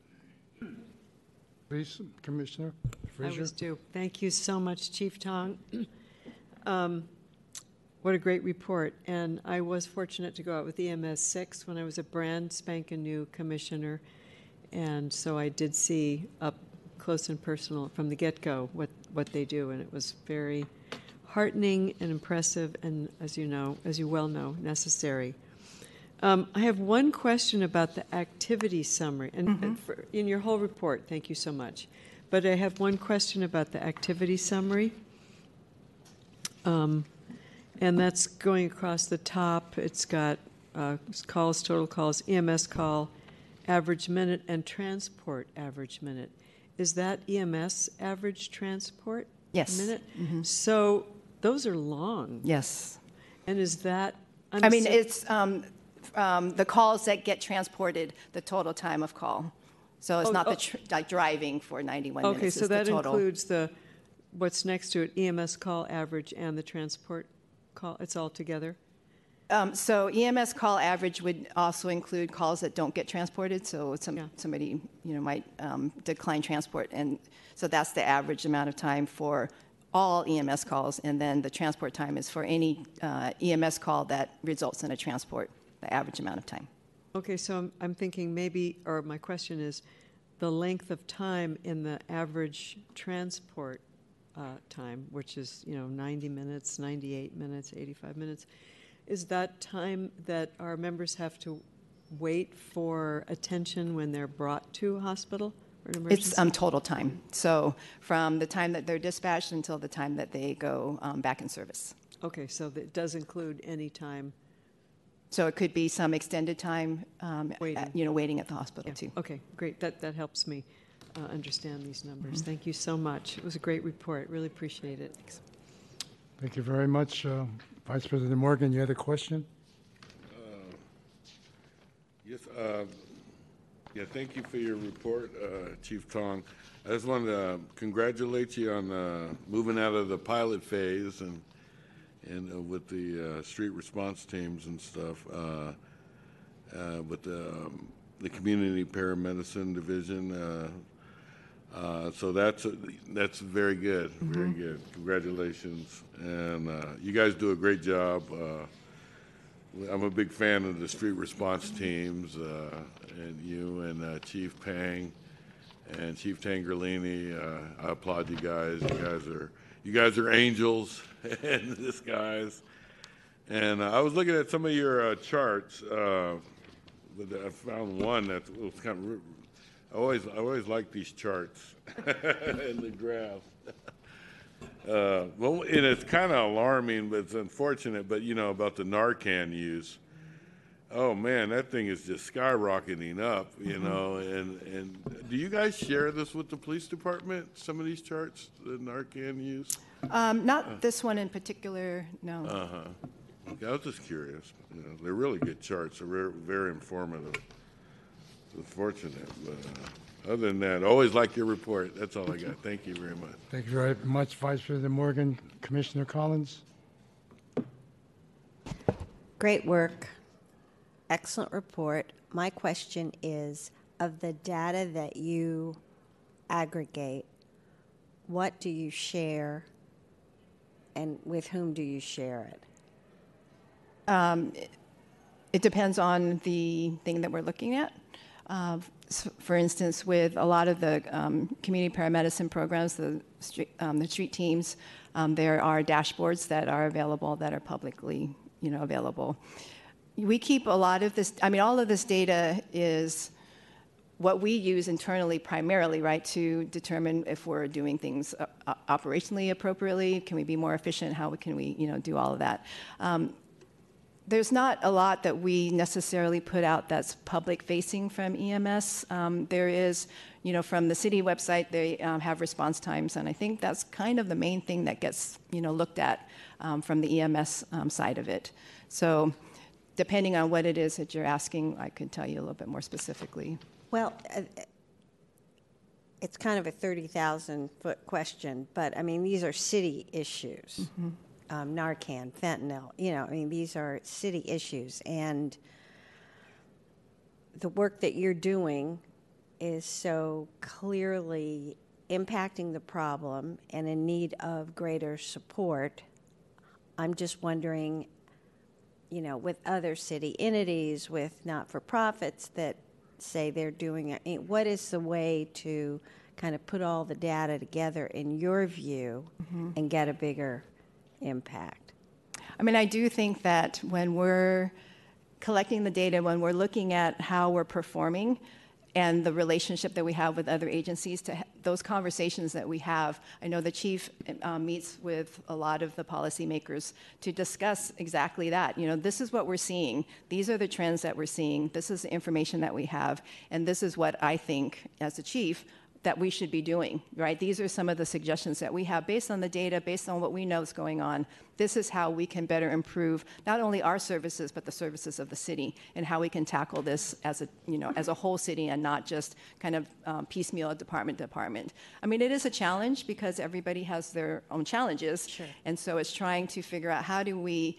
Please, Commissioner I was due. Thank you so much, Chief Tong. Um, What a great report. And I was fortunate to go out with EMS 6 when I was a brand spanking new commissioner. And so I did see up close and personal from the get go what, what they do. And it was very heartening and impressive, and as you know, as you well know, necessary. Um, I have one question about the activity summary, and, and for, in your whole report, thank you so much. But I have one question about the activity summary. Um, and that's going across the top. It's got uh, calls, total calls, EMS call, average minute, and transport average minute. Is that EMS average transport Yes. minute? So those are long. Yes. And is that? I mean, unaccept- it's um, um, the calls that get transported, the total time of call. So it's Oh, not oh. the tr- like driving for 91 Okay, minutes. so is the that total. includes the, what's next to it, EMS call average and the transport call, it's all together? Um, so EMS call average would also include calls that don't get transported. So some, Yeah. somebody you know might um, decline transport, and so that's the average amount of time for all EMS calls, and then the transport time is for any uh, EMS call that results in a transport. The average amount of time. Okay, so I'm, I'm thinking maybe, or my question is, the length of time in the average transport uh, time, which is, you know, 90 minutes, 98 minutes, 85 minutes, is that time that our members have to wait for attention when they're brought to a hospital or emergency? It's um, total time. So from the time that they're dispatched until the time that they go um, back in service. Okay, so that does include any time, So it could be some extended time, um, Waiting. At, you know, waiting at the hospital yeah, too. okay, great, that, that helps me uh, understand these numbers. Mm-hmm. Thank you so much. It was a great report, really appreciate it. Thank you very much. Uh, Vice President Morgan, you had a question? Yes, uh, yeah, thank you for your report, uh, Chief Tong. I just wanted to congratulate you on uh, moving out of the pilot phase and, and uh, with the uh, street response teams and stuff, uh, uh, with the, um, the Community Paramedicine Division. uh, uh, So that's, that's very good, very good. Congratulations. And uh, you guys do a great job. Uh, I'm a big fan of the street response teams, uh, and you and uh, Chief Pang and Chief Tangherlini. Uh, I applaud you guys. You guys are you guys are angels in disguise. And uh, I was looking at some of your uh, charts. Uh, I found one that was kind of. I always I always like these charts and the graphs. Uh, well, and it's kind of alarming, but it's unfortunate. But you know about the Narcan use. Oh man, that thing is just skyrocketing up. You know, and and do you guys share this with the police department? Some of these charts, the Narcan use. Um, not this one in particular, no. Uh huh. Okay, I was just curious. You know, they're really good charts. They're very, very informative. It's fortunate, but uh, other than that, always like your report. That's all I got. Thank you very much. Thank you very much, Vice President Morgan. Commissioner Collins? Great work. Excellent report. My question is, of the data that you aggregate, what do you share and with whom do you share it? It depends on the thing that we're looking at. Uh, for instance, with a lot of the um, community paramedicine programs, the street, um, the street teams, um, there are dashboards that are available that are publicly, you know, available. We keep a lot of this. I mean, all of this data is what we use internally primarily, right, to determine if we're doing things uh, uh, operationally appropriately. Can we be more efficient? How can we, you know, do all of that? Um, there's not a lot that we necessarily put out that's public facing from EMS. Um, there is, you know, from the city website, they um, have response times, and I think that's kind of the main thing that gets, you know, looked at um, from the EMS um, side of it. So, depending on what it is that you're asking, I could tell you a little bit more specifically. Well, uh, it's kind of a 30,000 foot question, but I mean, these are city issues. Um, Narcan, fentanyl, you know, I mean, these are city issues. And the work that you're doing is so clearly impacting the problem and in need of greater support. I'm just wondering, you know, with other city entities, with not-for-profits that say they're doing it, eh, what is the way to kind of put all the data together in your view and get a bigger impact? I mean, I do think that when we're collecting the data, when we're looking at how we're performing and the relationship that we have with other agencies, to those conversations that we have, I know the chief uh, meets with a lot of the policymakers to discuss exactly that. You know, this is what we're seeing. These are the trends that we're seeing. This is the information that we have, and this is what I think, as the chief, that we should be doing, right? These are some of the suggestions that we have based on the data, based on what we know is going on. This is how we can better improve not only our services, but the services of the city and how we can tackle this as a, you know, as a whole city and not just kind of um, piecemeal department to department. I mean, it is a challenge because everybody has their own challenges. Sure. And so it's trying to figure out how do we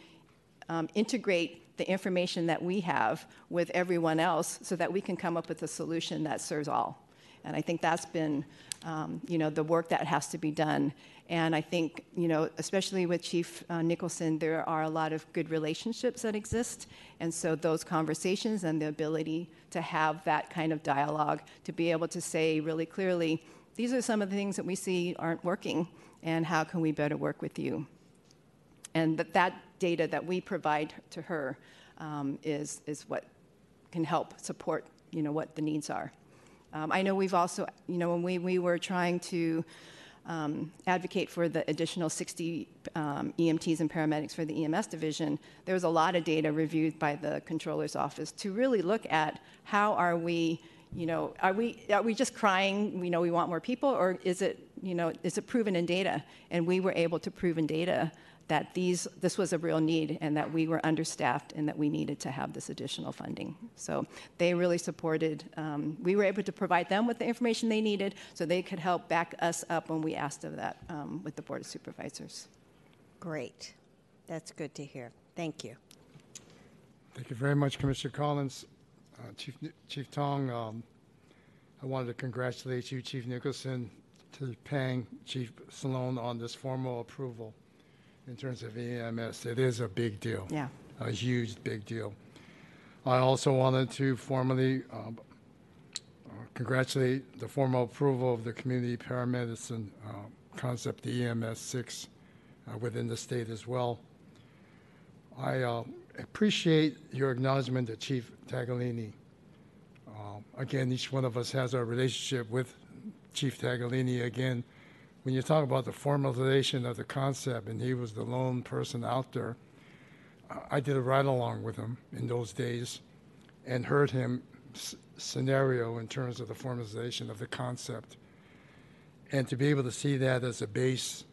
um, integrate the information that we have with everyone else so that we can come up with a solution that serves all. And I think that's been, um, you know, the work that has to be done. And I think, you know, especially with Chief uh, Nicholson, there are a lot of good relationships that exist. And so those conversations and the ability to have that kind of dialogue, to be able to say really clearly, these are some of the things that we see aren't working, and how can we better work with you? and that that data that we provide to her um, is is what can help support you know what the needs are. Um, I know we've also you know when we we were trying to um, advocate for the additional 60 um, EMTs and paramedics for the EMS division, there was a lot of data reviewed by the controller's office to really look at how are we you know, are we are we just crying? You know, we want more people, or is it you know is it proven in data? And we were able to prove in data that these this was a real need, and that we were understaffed, and that we needed to have this additional funding. So they really supported. Um, we were able to provide them with the information they needed, so they could help back us up when we asked of that um, with the board of supervisors. Great. That's good to hear. Thank you. Thank you very much, Commissioner Collins. Uh, Chief, Chief Tong, um, I wanted to congratulate you, Chief Nicholson, to Pang, Chief Salone on this formal approval in terms of EMS. It is a big deal. Yeah. A huge, big deal. I also wanted to formally um, uh, congratulate the formal approval of the community paramedicine uh, concept, the EMS 6, uh, within the state as well. I uh, appreciate your acknowledgement of Chief Tangherlini. Um, Again, each one of us has our relationship with Chief Tangherlini. Again, when you talk about the formalization of the concept, and he was the lone person out there, I- did a ride-along with him in those days and heard him s- scenario in terms of the formalization of the concept. And to be able to see that as a base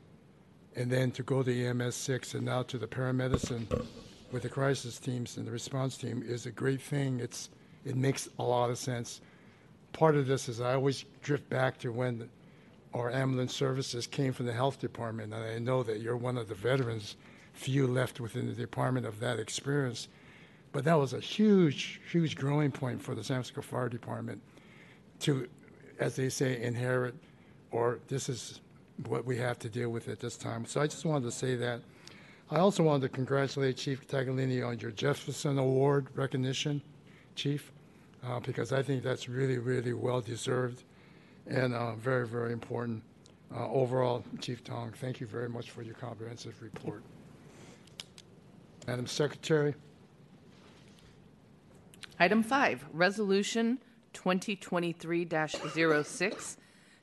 and then to go to EMS 6 and now to the paramedicine with the crisis teams and the response team is a great thing. It's, it makes a lot of sense. Part of this is I always drift back to when our ambulance services came from the health department, and I know that you're one of the veterans, few left within the department of that experience. But that was a huge, huge growing point for the San Francisco Fire Department to, as they say, inherit, or this is what we have to deal with at this time. So I just wanted to say that. I also wanted to congratulate Chief Tangherlini on your Jefferson Award recognition, Chief, uh, because I think that's really, really well deserved and uh, very, very important. Uh, overall, Chief Tong, thank you very much for your comprehensive report. Madam Secretary. Item five, Resolution 2023-06,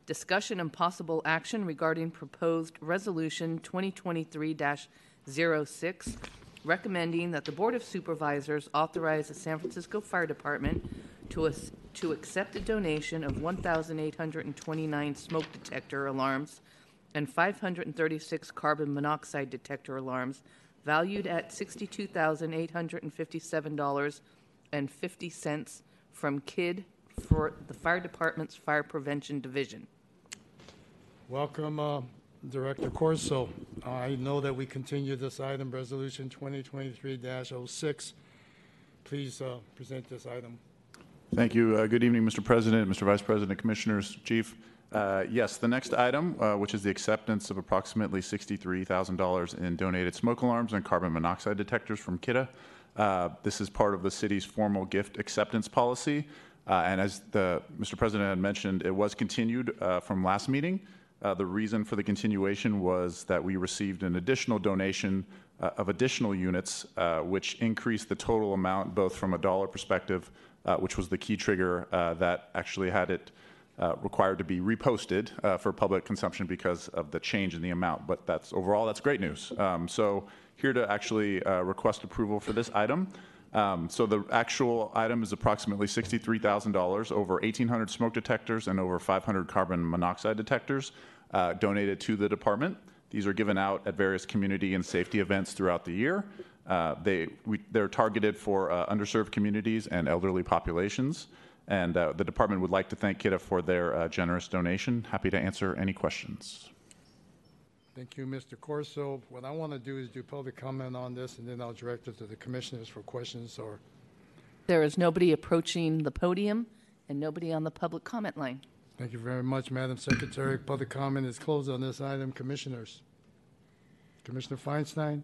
discussion and possible action regarding proposed Resolution 2023-06, recommending that the Board of Supervisors authorize the San Francisco Fire Department to, as- to accept a donation of 1,829 smoke detector alarms and 536 carbon monoxide detector alarms valued at $62,857.50 from Kidde for the Fire Department's Fire Prevention Division. Welcome, uh, Director Corso. I know that we continue this item, Resolution 2023-06. Please uh, present this item. Thank you. Uh, Good evening, Mr. President, Mr. Vice President, Commissioners, Chief. Uh, Yes, the next item, uh, which is the acceptance of approximately $63,000 in donated smoke alarms and carbon monoxide detectors from Kidde. Uh, This is part of the city's formal gift acceptance policy. Uh, And as the, Mr. President had mentioned, it was continued uh, from last meeting. The reason for the continuation was that we received an additional donation of additional units, which increased the total amount both from a dollar perspective, which was the key trigger uh, that actually had it uh, required to be reposted uh, for public consumption because of the change in the amount. But that's overall, that's great news. Um, so here to actually uh, request approval for this item. Um, so the actual item is approximately $63,000, over 1,800 smoke detectors and over 500 carbon monoxide detectors uh, donated to the department. These are given out at various community and safety events throughout the year. Uh, they, we, they're targeted for uh, underserved communities and elderly populations. And uh, the department would like to thank Kidde for their uh, generous donation. Happy to answer any questions. Thank you, Mr. Corso. What I want to do is do public comment on this, and then I'll direct it to the commissioners for questions or, There is nobody approaching the podium and nobody on the public comment line. thank you very much, Madam Secretary. Public comment is closed on this item. Commissioners? Commissioner Feinstein?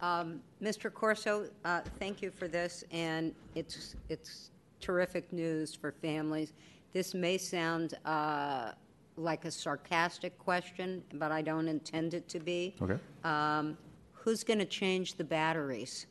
Um, Mr. Corso, uh, thank you for this, and it's, it's terrific news for families. This may sound uh, like a sarcastic question, but I don't intend it to be. Okay. Um, Who's going to change the batteries?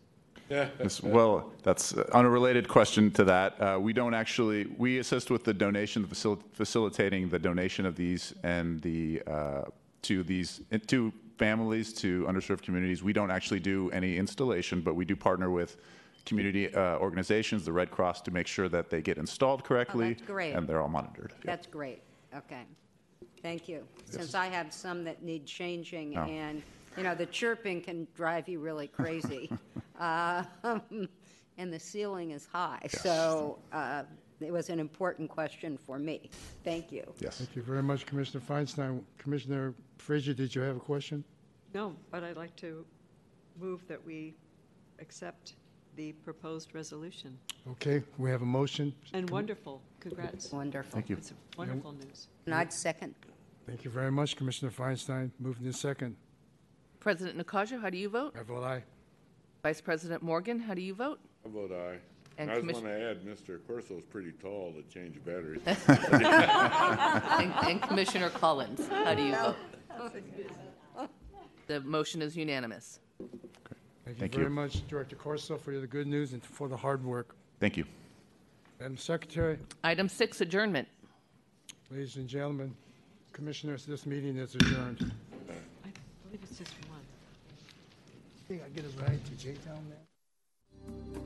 Yes, well, that's on a related question to that. Uh, we don't actually, we assist with the donation, facil- facilitating the donation of these and the, uh, to these, to families, to underserved communities. We don't actually do any installation, but we do partner with community uh, organizations, the Red Cross, to make sure that they get installed correctly. Oh, that's great. And they're all monitored. Yeah. That's great, okay. Thank you. Since I have some that need changing, Oh. and, you know, the chirping can drive you really crazy. Uh, And the ceiling is high, so uh, it was an important question for me. Thank you. Yes. Thank you very much, Commissioner Feinstein. Commissioner Frazier, did you have a question? No, but I'd like to move that we accept the proposed resolution. Okay, we have a motion. And wonderful, congrats. Wonderful. Thank you. It's wonderful news. And I'd second. Thank you very much, Commissioner Feinstein. Moving to second. President Nakajo, how do you vote? I vote aye. Vice President Morgan, how do you vote? I vote aye. And I just Commission- want to add, Mr. Corso Corso's pretty tall to change batteries. And and Commissioner Collins, how do you vote? The motion is unanimous. Thank you Thank very you. much, Director Corso, for the good news and for the hard work. Thank you. Madam Secretary, Item six, adjournment. ladies and gentlemen, commissioners, this meeting is adjourned. I believe it's just one. I Think I get a ride to J-Town, man?